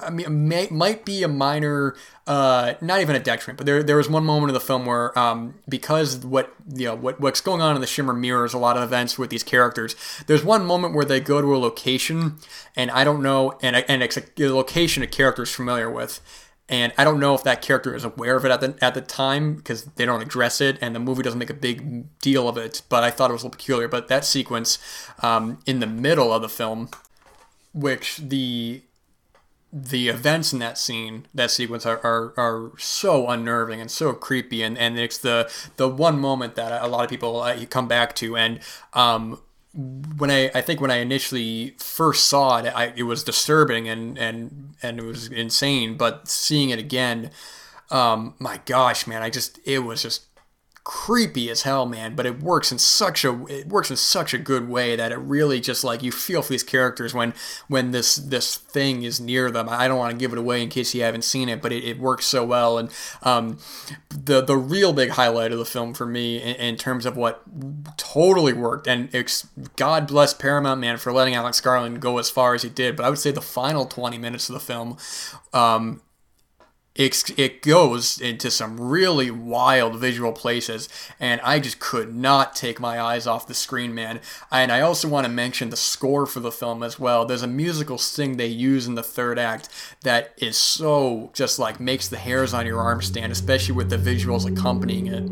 I mean, may, might be a minor, uh, not even a detriment, but there there was one moment in the film where, um, because what you know what what's going on in the Shimmer mirrors a lot of events with these characters. There's one moment where they go to a location, and I don't know, and and it's a, a location a character is familiar with, and I don't know if that character is aware of it at the at the time because they don't address it, and the movie doesn't make a big deal of it. But I thought it was a little peculiar. But that sequence um, in the middle of the film, which the the events in that scene, that sequence, are, are, are so unnerving and so creepy, and, and it's the the one moment that a lot of people uh, come back to, and um, when I I think when I initially first saw it, I, it was disturbing and and and it was insane, but seeing it again, um, my gosh, man, I just it was just creepy as hell, man. But it works in such a it works in such a good way that it really just like you feel for these characters when when this this thing is near them. I don't want to give it away in case you haven't seen it, but it, it works so well. And um, the the real big highlight of the film for me in, in terms of what totally worked, and it's, God bless Paramount man for letting Alex Garland go as far as he did. But I would say the final twenty minutes of the film. Um, it, it goes into some really wild visual places and i just could not take my eyes off the screen man. And i also want to mention the score for the film as well. There's a musical sting they use in the third act that is so just like makes the hairs on your arm stand especially with the visuals accompanying it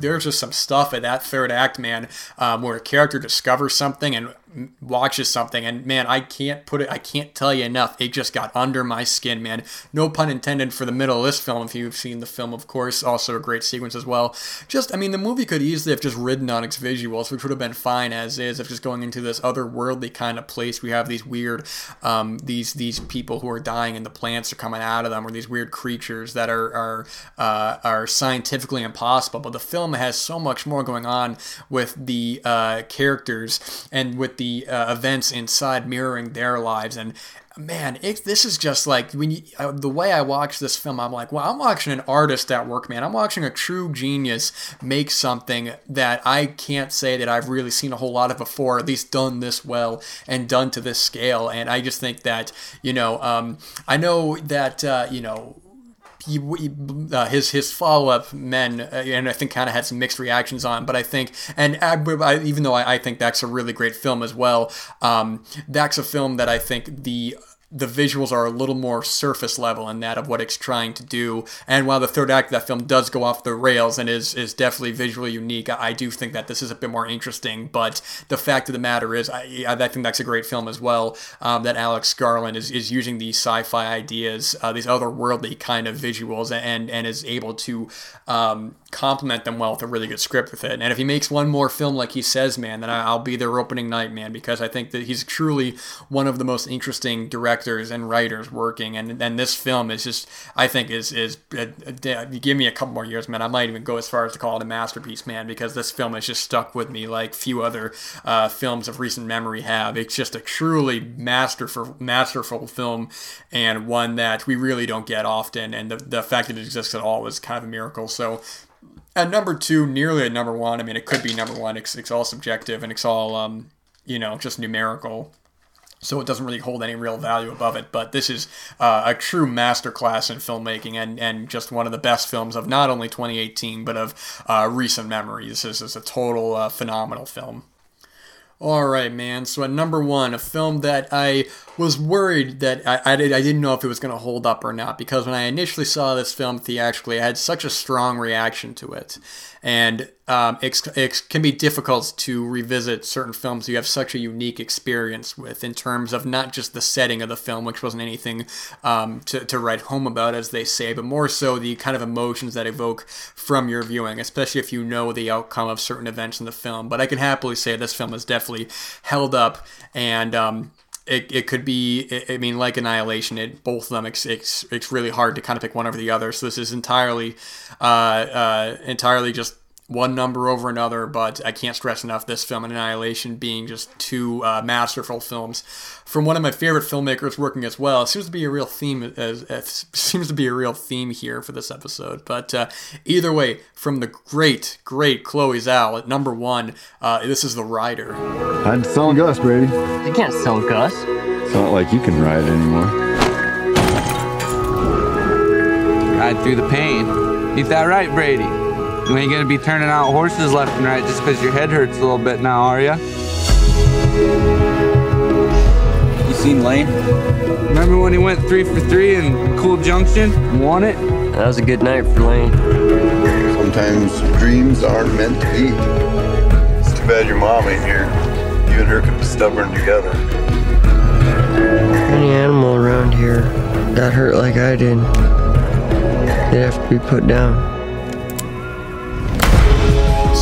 there's just some stuff in that third act, man, um, where a character discovers something and watches something and man i can't put it i can't tell you enough. It just got under my skin man. No pun intended for the middle of this film if you've seen the film of course. Also a great sequence as well. Just i mean the movie could easily have just ridden on its visuals which would have been fine as is of just going into this otherworldly kind of place. We have these weird um, these these people who are dying and the plants are coming out of them or these weird creatures that are are uh, are scientifically impossible. But the film has so much more going on with the uh, characters and with the uh, events inside mirroring their lives. And man it, this is just like when you, uh, the way i watch this film i'm like well i'm watching an artist at work man. I'm watching a true genius make something that i can't say that i've really seen a whole lot of before at least done this well and done to this scale. And i just think that you know um, i know that uh, you know he, uh, his his follow up men, uh, and I think kind of had some mixed reactions on. But I think, and I, even though I, I, think that's a really great film as well, um, that's a film that I think the the visuals are a little more surface level in that of what it's trying to do. And while the third act of that film does go off the rails and is is definitely visually unique, I, do think that this is a bit more interesting. But the fact of the matter is, I, I think that's a great film as well. Um, that Alex Garland is, is using these sci-fi ideas, uh, these otherworldly kind of visuals, and and is able to um, complement them well with a really good script with it. And if he makes one more film like he says, man, then I'll be there opening night, man, because I think that he's truly one of the most interesting directors and writers working. And and this film is just, I think, is is uh, uh, give me a couple more years, man. I might even go as far as to call it a masterpiece, man, because this film has just stuck with me like few other uh, films of recent memory have. It's just a truly masterful masterful film, and one that we really don't get often. And the the fact that it exists at all is kind of a miracle. So at number two, nearly at number one. I mean, it could be number one. It's, it's all subjective and it's all, um, you know, just numerical. So it doesn't really hold any real value above it. But this is uh, a true masterclass in filmmaking and, and just one of the best films of not only 2018, but of uh, recent memory. This is a total uh, phenomenal film. All right, man. So at number one, a film that I was worried that I, I, did, I didn't know if it was going to hold up or not because when I initially saw this film theatrically, I had such a strong reaction to it. And um, it, can be difficult to revisit certain films you have such a unique experience with in terms of not just the setting of the film, which wasn't anything um, to, to write home about, as they say, but more so the kind of emotions that evoke from your viewing, especially if you know the outcome of certain events in the film. But I can happily say this film has definitely held up and um, it, it could be I mean like Annihilation it both of them it's, it's, it's really hard to kind of pick one over the other. So this is entirely uh, uh, entirely just one number over another, but I can't stress enough this film and Annihilation being just two uh, masterful films from one of my favorite filmmakers working as well. It seems to be a real theme, as, as (laughs) seems to be a real theme here for this episode. But uh, either way, from the great, great Chloe Zhao at number one, uh, this is The Rider. I'd sell Gus, Brady. You can't sell Gus. It's not like you can ride anymore. Ride through the pain. Ain't that right, Brady? You ain't gonna be turning out horses left and right just because your head hurts a little bit now, are ya? You seen Lane? Remember when he went three for three in Cool Junction and won it? That was a good night for Lane. Sometimes dreams aren't meant to be. It's too bad your mom ain't here. You and her could be stubborn together. Any animal around here got hurt like I did, they'd have to be put down.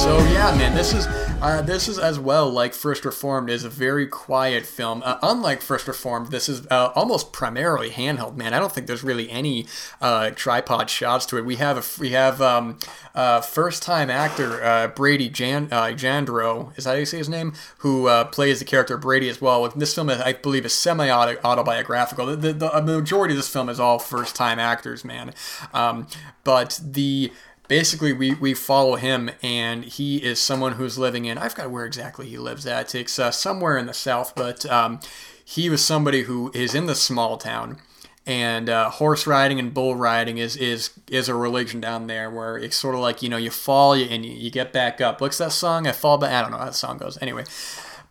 So yeah, man, this is uh, this is as well like First Reformed is a very quiet film. Uh, unlike First Reformed, this is uh, almost primarily handheld. Man, I don't think there's really any uh, tripod shots to it. We have a we have um, uh, first time actor uh, Brady Jan, Jandreau is that how you say his name? Who plays the character Brady as well. This film, I believe, is semi autobiographical. The, the, the, majority of this film is all first time actors, man. Um, but the basically we, we follow him and he is someone who's living in i forgot where exactly he lives at it's uh, somewhere in the south but um, he was somebody who is in the small town and uh, horse riding and bull riding is is is a religion down there where it's sort of like you know you fall and you, you get back up. What's that song? I fall back i don't know how that song goes. Anyway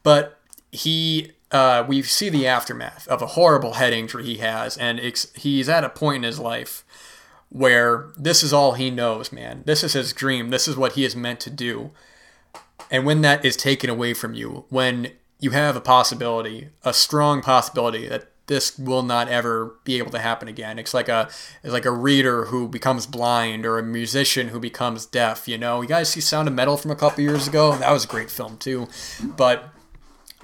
but he uh, we see the aftermath of a horrible head injury he has and he's at a point in his life where this is all he knows, man. This is his dream. This is what he is meant to do. And when that is taken away from you, when you have a possibility, a strong possibility that this will not ever be able to happen again. It's like a it's like a reader who becomes blind or a musician who becomes deaf, you know. You guys see Sound of Metal from a couple years ago? That was a great film too. But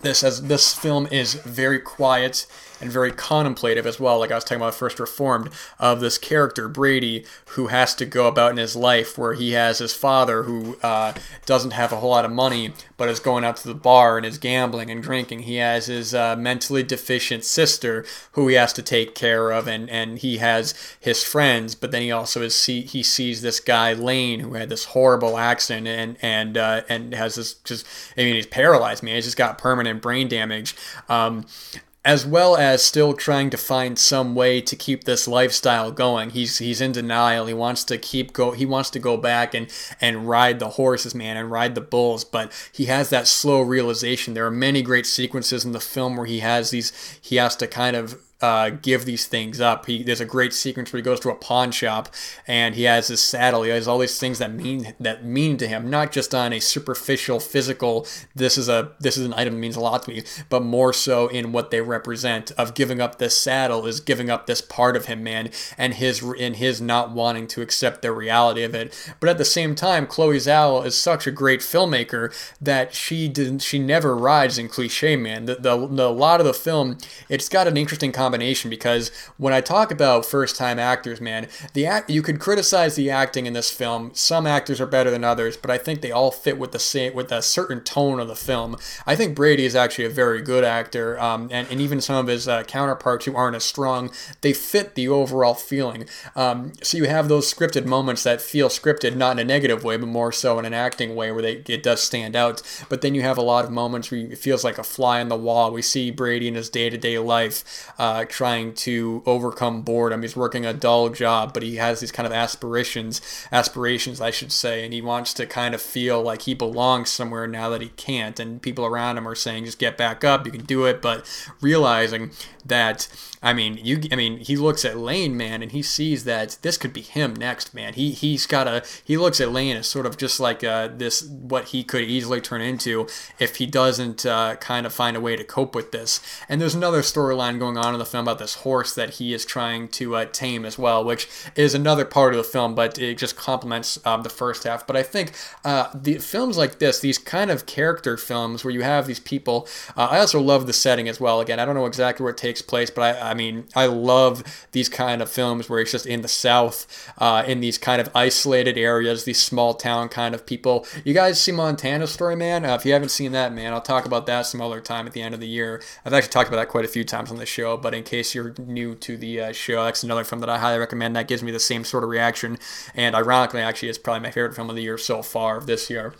this as this film is very quiet and very contemplative as well, like I was talking about First Reformed, of this character, Brady, who has to go about in his life where he has his father who uh, doesn't have a whole lot of money, but is going out to the bar and is gambling and drinking. He has his uh, mentally deficient sister who he has to take care of, and, and he has his friends, but then he also is see, he sees this guy, Lane, who had this horrible accident and, and, uh, and has this just, I mean, he's paralyzed, man. He's just got permanent brain damage. Um, as well as still trying to find some way to keep this lifestyle going. He's he's in denial. He wants to keep go he wants to go back and and ride the horses, man, and ride the bulls, but he has that slow realization. There are many great sequences in the film where he has these he has to kind of uh, give these things up. He there's a great sequence where he goes to a pawn shop and he has his saddle. He has all these things that mean that mean to him, not just on a superficial physical. This is a this is an item that means a lot to me, but more so in what they represent. Of giving up this saddle is giving up this part of him, man, and his in his not wanting to accept the reality of it. But at the same time, Chloe Zhao is such a great filmmaker that she didn't she never rides in cliche, man. The the, the lot of the film, it's got an interesting combination combination because when I talk about first time actors, man, the act you could criticize the acting in this film. Some actors are better than others, but I think they all fit with the same with a certain tone of the film. I think Brady is actually a very good actor, um, and, and even some of his uh, counterparts who aren't as strong, they fit the overall feeling. Um, so you have those scripted moments that feel scripted, not in a negative way, but more so in an acting way where they it does stand out. But then you have a lot of moments where it feels like a fly on the wall. We see Brady in his day to day life uh, trying to overcome boredom. He's working a dull job, but he has these kind of aspirations, aspirations, I should say, and he wants to kind of feel like he belongs somewhere now that he can't. And people around him are saying, just get back up, you can do it. But realizing that I mean, you. I mean, he looks at Lane, man, and he sees that this could be him next, man. He he's got a. He looks at Lane as sort of just like uh, this, what he could easily turn into if he doesn't uh, kind of find a way to cope with this. And there's another storyline going on in the film about this horse that he is trying to uh, tame as well, which is another part of the film, but it just complements um, the first half. But I think uh, the films like this, these kind of character films where you have these people. Uh, I also love the setting as well. Again, I don't know exactly where it takes place, but I, I mean, I love these kind of films where it's just in the South, uh, in these kind of isolated areas, these small town kind of people. You guys see Montana Story, man? Uh, if you haven't seen that, man, I'll talk about that some other time at the end of the year. I've actually talked about that quite a few times on the show, but in case you're new to the uh, show, that's another film that I highly recommend. That gives me the same sort of reaction, and ironically, actually, it's probably my favorite film of the year so far this year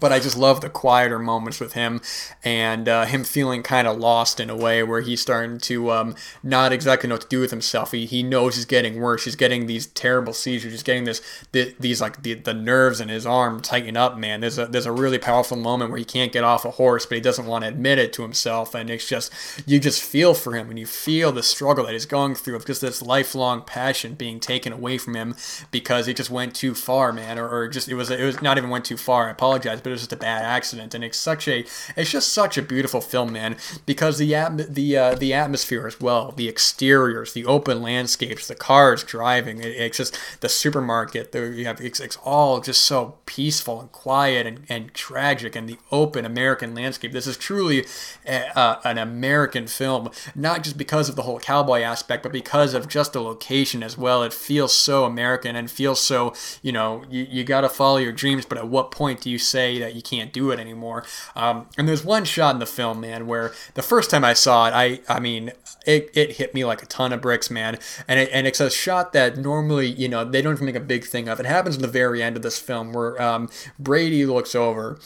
but I just love the quieter moments with him and uh, him feeling kind of lost in a way where he's starting to um, not exactly know what to do with himself. He, he knows he's getting worse. He's getting these terrible seizures. He's getting this, the, these like the, the nerves in his arm tighten up, man. There's a, there's a really powerful moment where he can't get off a horse, but he doesn't want to admit it to himself. And it's just, you just feel for him and you feel the struggle that he's going through just this lifelong passion being taken away from him because he just went too far, man. Or, or just, it was, it was not even went too far. I apologize but it was just a bad accident, and it's such a it's just such a beautiful film, man. Because the the uh, the atmosphere as well, the exteriors, the open landscapes, the cars driving, it, it's just the supermarket. You have it's, it's all just so peaceful and quiet and, and tragic, and the open American landscape. This is truly a, uh, an American film, not just because of the whole cowboy aspect, but because of just the location as well. It feels so American and feels so you know you, you got to follow your dreams, but at what point do you say that you can't do it anymore. Um, and there's one shot in the film, man, where the first time I saw it, I I mean, it, it hit me like a ton of bricks, man. And it, and it's a shot that normally, you know, they don't even make a big thing of. It happens in the very end of this film where um, Brady looks over,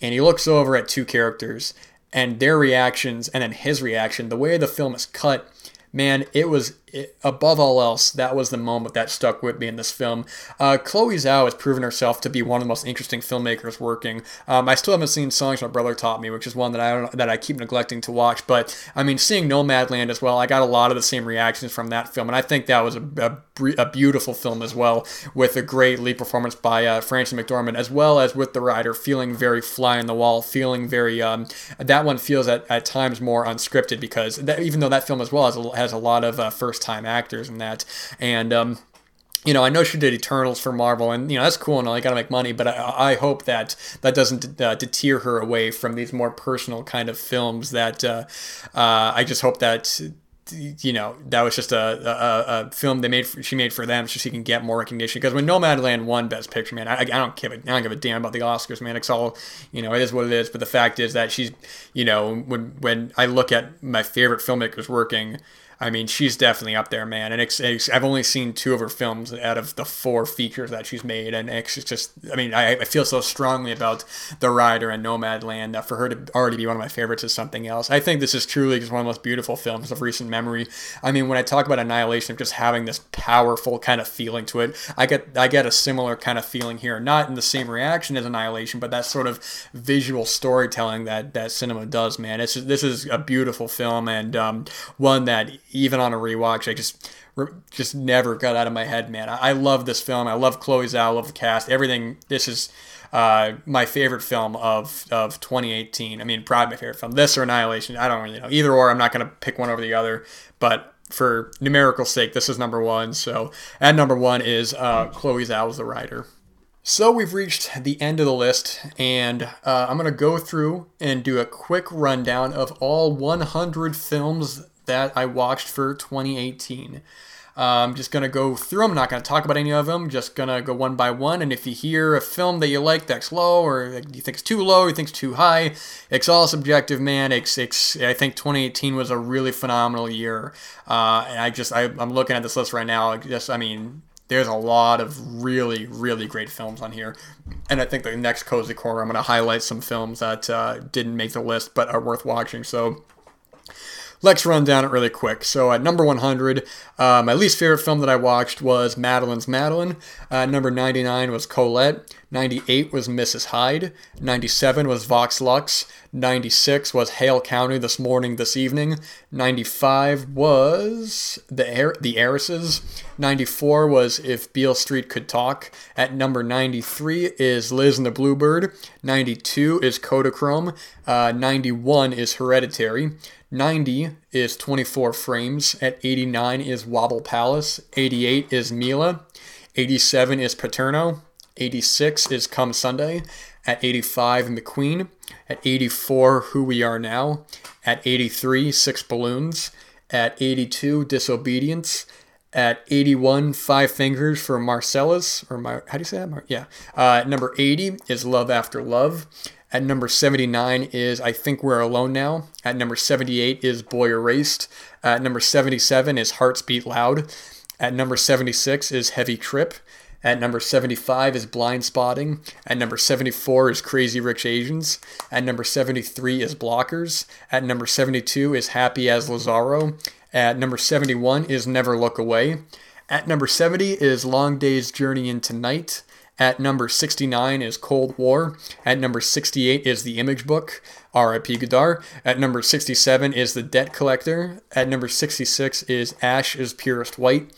and he looks over at two characters and their reactions, and then his reaction. The way the film is cut man, it was it, above all else, that was the moment that stuck with me in this film. Uh, Chloe Zhao has proven herself to be one of the most interesting filmmakers working. Um, I still haven't seen Songs My Brother Taught Me, which is one that I don't, that I keep neglecting to watch. But I mean, seeing Nomadland as well, I got a lot of the same reactions from that film, and I think that was a, a, a beautiful film as well, with a great lead performance by uh, Frances McDormand, as well as with the Rider feeling very fly in the wall, feeling very. Um, that one feels at, at times more unscripted because that, even though that film as well has a, has a lot of uh, first time actors and that. And, um, you know, I know she did Eternals for Marvel, and you know that's cool and all. You got to make money, but I, I, hope that that doesn't uh, deter her away from these more personal kind of films. That uh, uh, I just hope that you know that was just a, a, a, film they made for, she made for them so she can get more recognition because when Nomadland won Best Picture man I, I don't give a, I don't give a damn about the Oscars man it's all you know it is what it is but the fact is that she's you know when when I look at my favorite filmmakers working I mean, she's definitely up there, man. And it's, it's, I've only seen two of her films out of the four features that she's made, and it's just, I mean, I, I feel so strongly about The Rider and Nomadland that for her to already be one of my favorites is something else. I think this is truly just one of the most beautiful films of recent memory. I mean, when I talk about Annihilation, of just having this powerful kind of feeling to it, I get, I get a similar kind of feeling here, not in the same reaction as Annihilation, but that sort of visual storytelling that that cinema does, man. It's this is a beautiful film and um, one that even on a rewatch, I just just never got out of my head, man. I, I love this film. I love Chloe Zhao. I love the cast. Everything. This is uh, my favorite film of of 2018. I mean, probably my favorite film. This or Annihilation. I don't really know. Either or. I'm not gonna pick one over the other. But for numerical sake, this is number one. So at number one is uh, Chloe Zhao's The Rider. So we've reached the end of the list, and uh, I'm going to go through and do a quick rundown of all 100 films that I watched for 2018. I'm um, just gonna go through them. Not gonna talk about any of them. Just gonna go one by one. And if you hear a film that you like that's low, or you think it's too low, or you think it's too high, it's all subjective, man. It's, it's I think 2018 was a really phenomenal year. Uh, and I just I, I'm looking at this list right now. Just I mean, there's a lot of really really great films on here. And I think the next cozy corner, I'm gonna highlight some films that uh, didn't make the list but are worth watching. So. Let's run down it really quick. So at number 100, uh, my least favorite film that I watched was Madeline's Madeline. Uh, number 99 was Colette. 98 was Mrs. Hyde. 97 was Vox Lux. 96 was Hale County This Morning, This Evening. 95 was The, Heir- the Heiresses. 94 was If Beale Street Could Talk. At number 93 is Liz and the Bluebird. 92 is Kodachrome. Uh, 91 is Hereditary. 90 is 24 frames. At 89 is Wobble Palace. 88 is Mila. 87 is Paterno. 86 is Come Sunday. At 85, McQueen. At 84, Who We Are Now. At 83, Six Balloons. At 82, Disobedience. At 81, Five Fingers for Marcellus. Or Mar- how do you say that? Mar- yeah. Uh, number 80 is Love After Love. At number 79 is I Think We're Alone Now. At number 78 is Boy Erased. At number 77 is Hearts Beat Loud. At number 76 is Heavy Trip. At number 75 is Blind Spotting. At number 74 is Crazy Rich Asians. At number 73 is Blockers. At number 72 is Happy as Lazzaro. At number 71 is Never Look Away. At number 70 is Long Day's Journey into Night. At number 69 is Cold War. At number 68 is The Image Book, R.I.P. Godard. At number 67 is The Debt Collector. At number 66 is Ash is Purest White.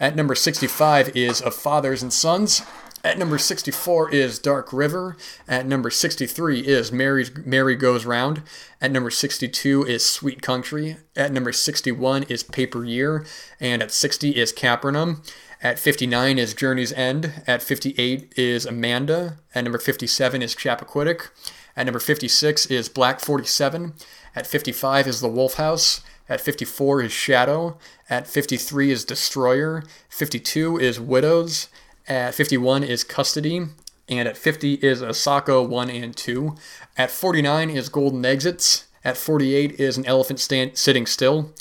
At number 65 is Of Fathers and Sons. At number 64 is Dark River. At number 63 is Mary's, Mary Goes Round. At number 62 is Sweet Country. At number 61 is Paper Year. And at 60 is Capernaum. At 59 is Journey's End. At 58 is Amanda. At number 57 is Chappaquiddick. At number 56 is Black 47. At 55 is The Wolf House. At 54 is Shadow. At 53 is Destroyer. 52 is Widows. At 51 is Custody. And at 50 is Asako 1 and 2. At 49 is Golden Exits. At 48 is An Elephant stand- Sitting Still.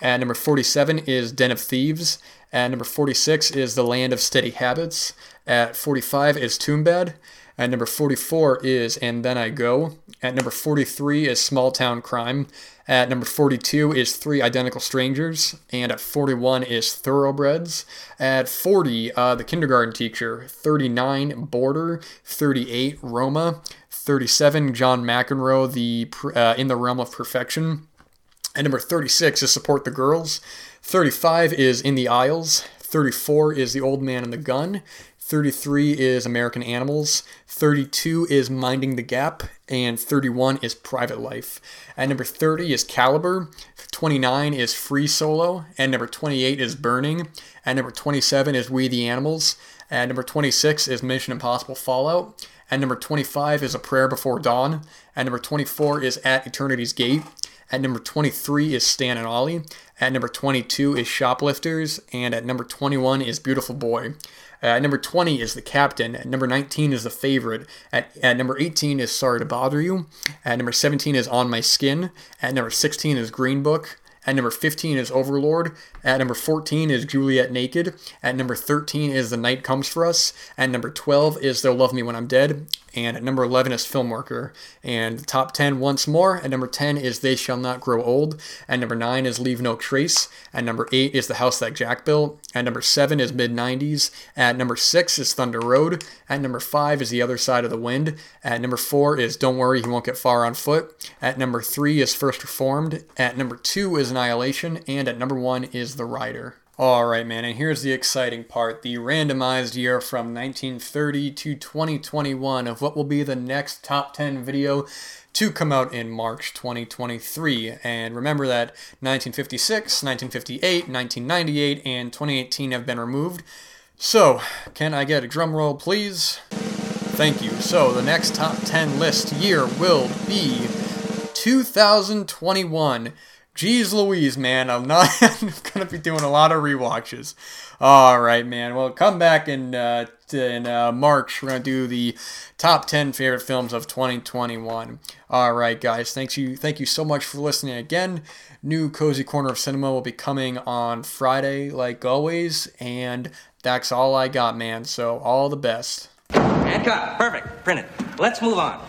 At number 47 is Den of Thieves. At number 46 is The Land of Steady Habits. At 45 is Tumbbad. At number 44 is And Then I Go. At number 43 is Small Town Crime. At number 42 is Three Identical Strangers. And at 41 is Thoroughbreds. At 40, uh, The Kindergarten Teacher. 39, Border. 38, Roma. 37, John McEnroe, the uh, In the Realm of Perfection. At number 36 is Support the Girls. 35 is In the Aisles. 34 is The Old Man and the Gun. 33 is American Animals. 32 is Minding the Gap. And 31 is Private Life. At number 30 is Caliber. 29 is Free Solo. And number 28 is Burning. At number 27 is We the Animals. At number 26 is Mission Impossible Fallout. At number 25 is A Prayer Before Dawn. At number 24 is At Eternity's Gate. At number 23 is Stan and Ollie. At number 22 is Shoplifters. And at number 21 is Beautiful Boy. At number 20 is The Captain. At number 19 is The Favorite. At, at number 18 is Sorry to Bother You. At number 17 is On My Skin. At number 16 is Green Book. At number 15 is Overlord. At number 14 is Juliet Naked. At number 13 is The Night Comes for Us. At number 12 is They'll Love Me When I'm Dead. And at number 11 is Filmworker. And top 10 once more. At number 10 is They Shall Not Grow Old. At number 9 is Leave No Trace. At number 8 is The House That Jack Built. At number 7 is Mid 90s. At number 6 is Thunder Road. At number 5 is The Other Side of the Wind. At number 4 is Don't Worry, He Won't Get Far on Foot. At number 3 is First Reformed. At number 2 is Annihilation. And at number 1 is The Rider. All right, man, and here's the exciting part the randomized year from 1930 to 2021 of what will be the next top 10 video to come out in March 2023. And remember that 1956, 1958, 1998, and 2018 have been removed. So, can I get a drum roll, please? Thank you. So, the next top 10 list year will be 2021. Jeez Louise, man, I'm not (laughs) gonna be doing a lot of rewatches. All right, man. Well, come back in uh, in uh, March. We're gonna do the top ten favorite films of 2021. All right, guys. Thanks you. Thank you so much for listening again. New cozy corner of cinema will be coming on Friday, like always, and that's all I got, man. So all the best. And cut. Perfect. Print it. Let's move on.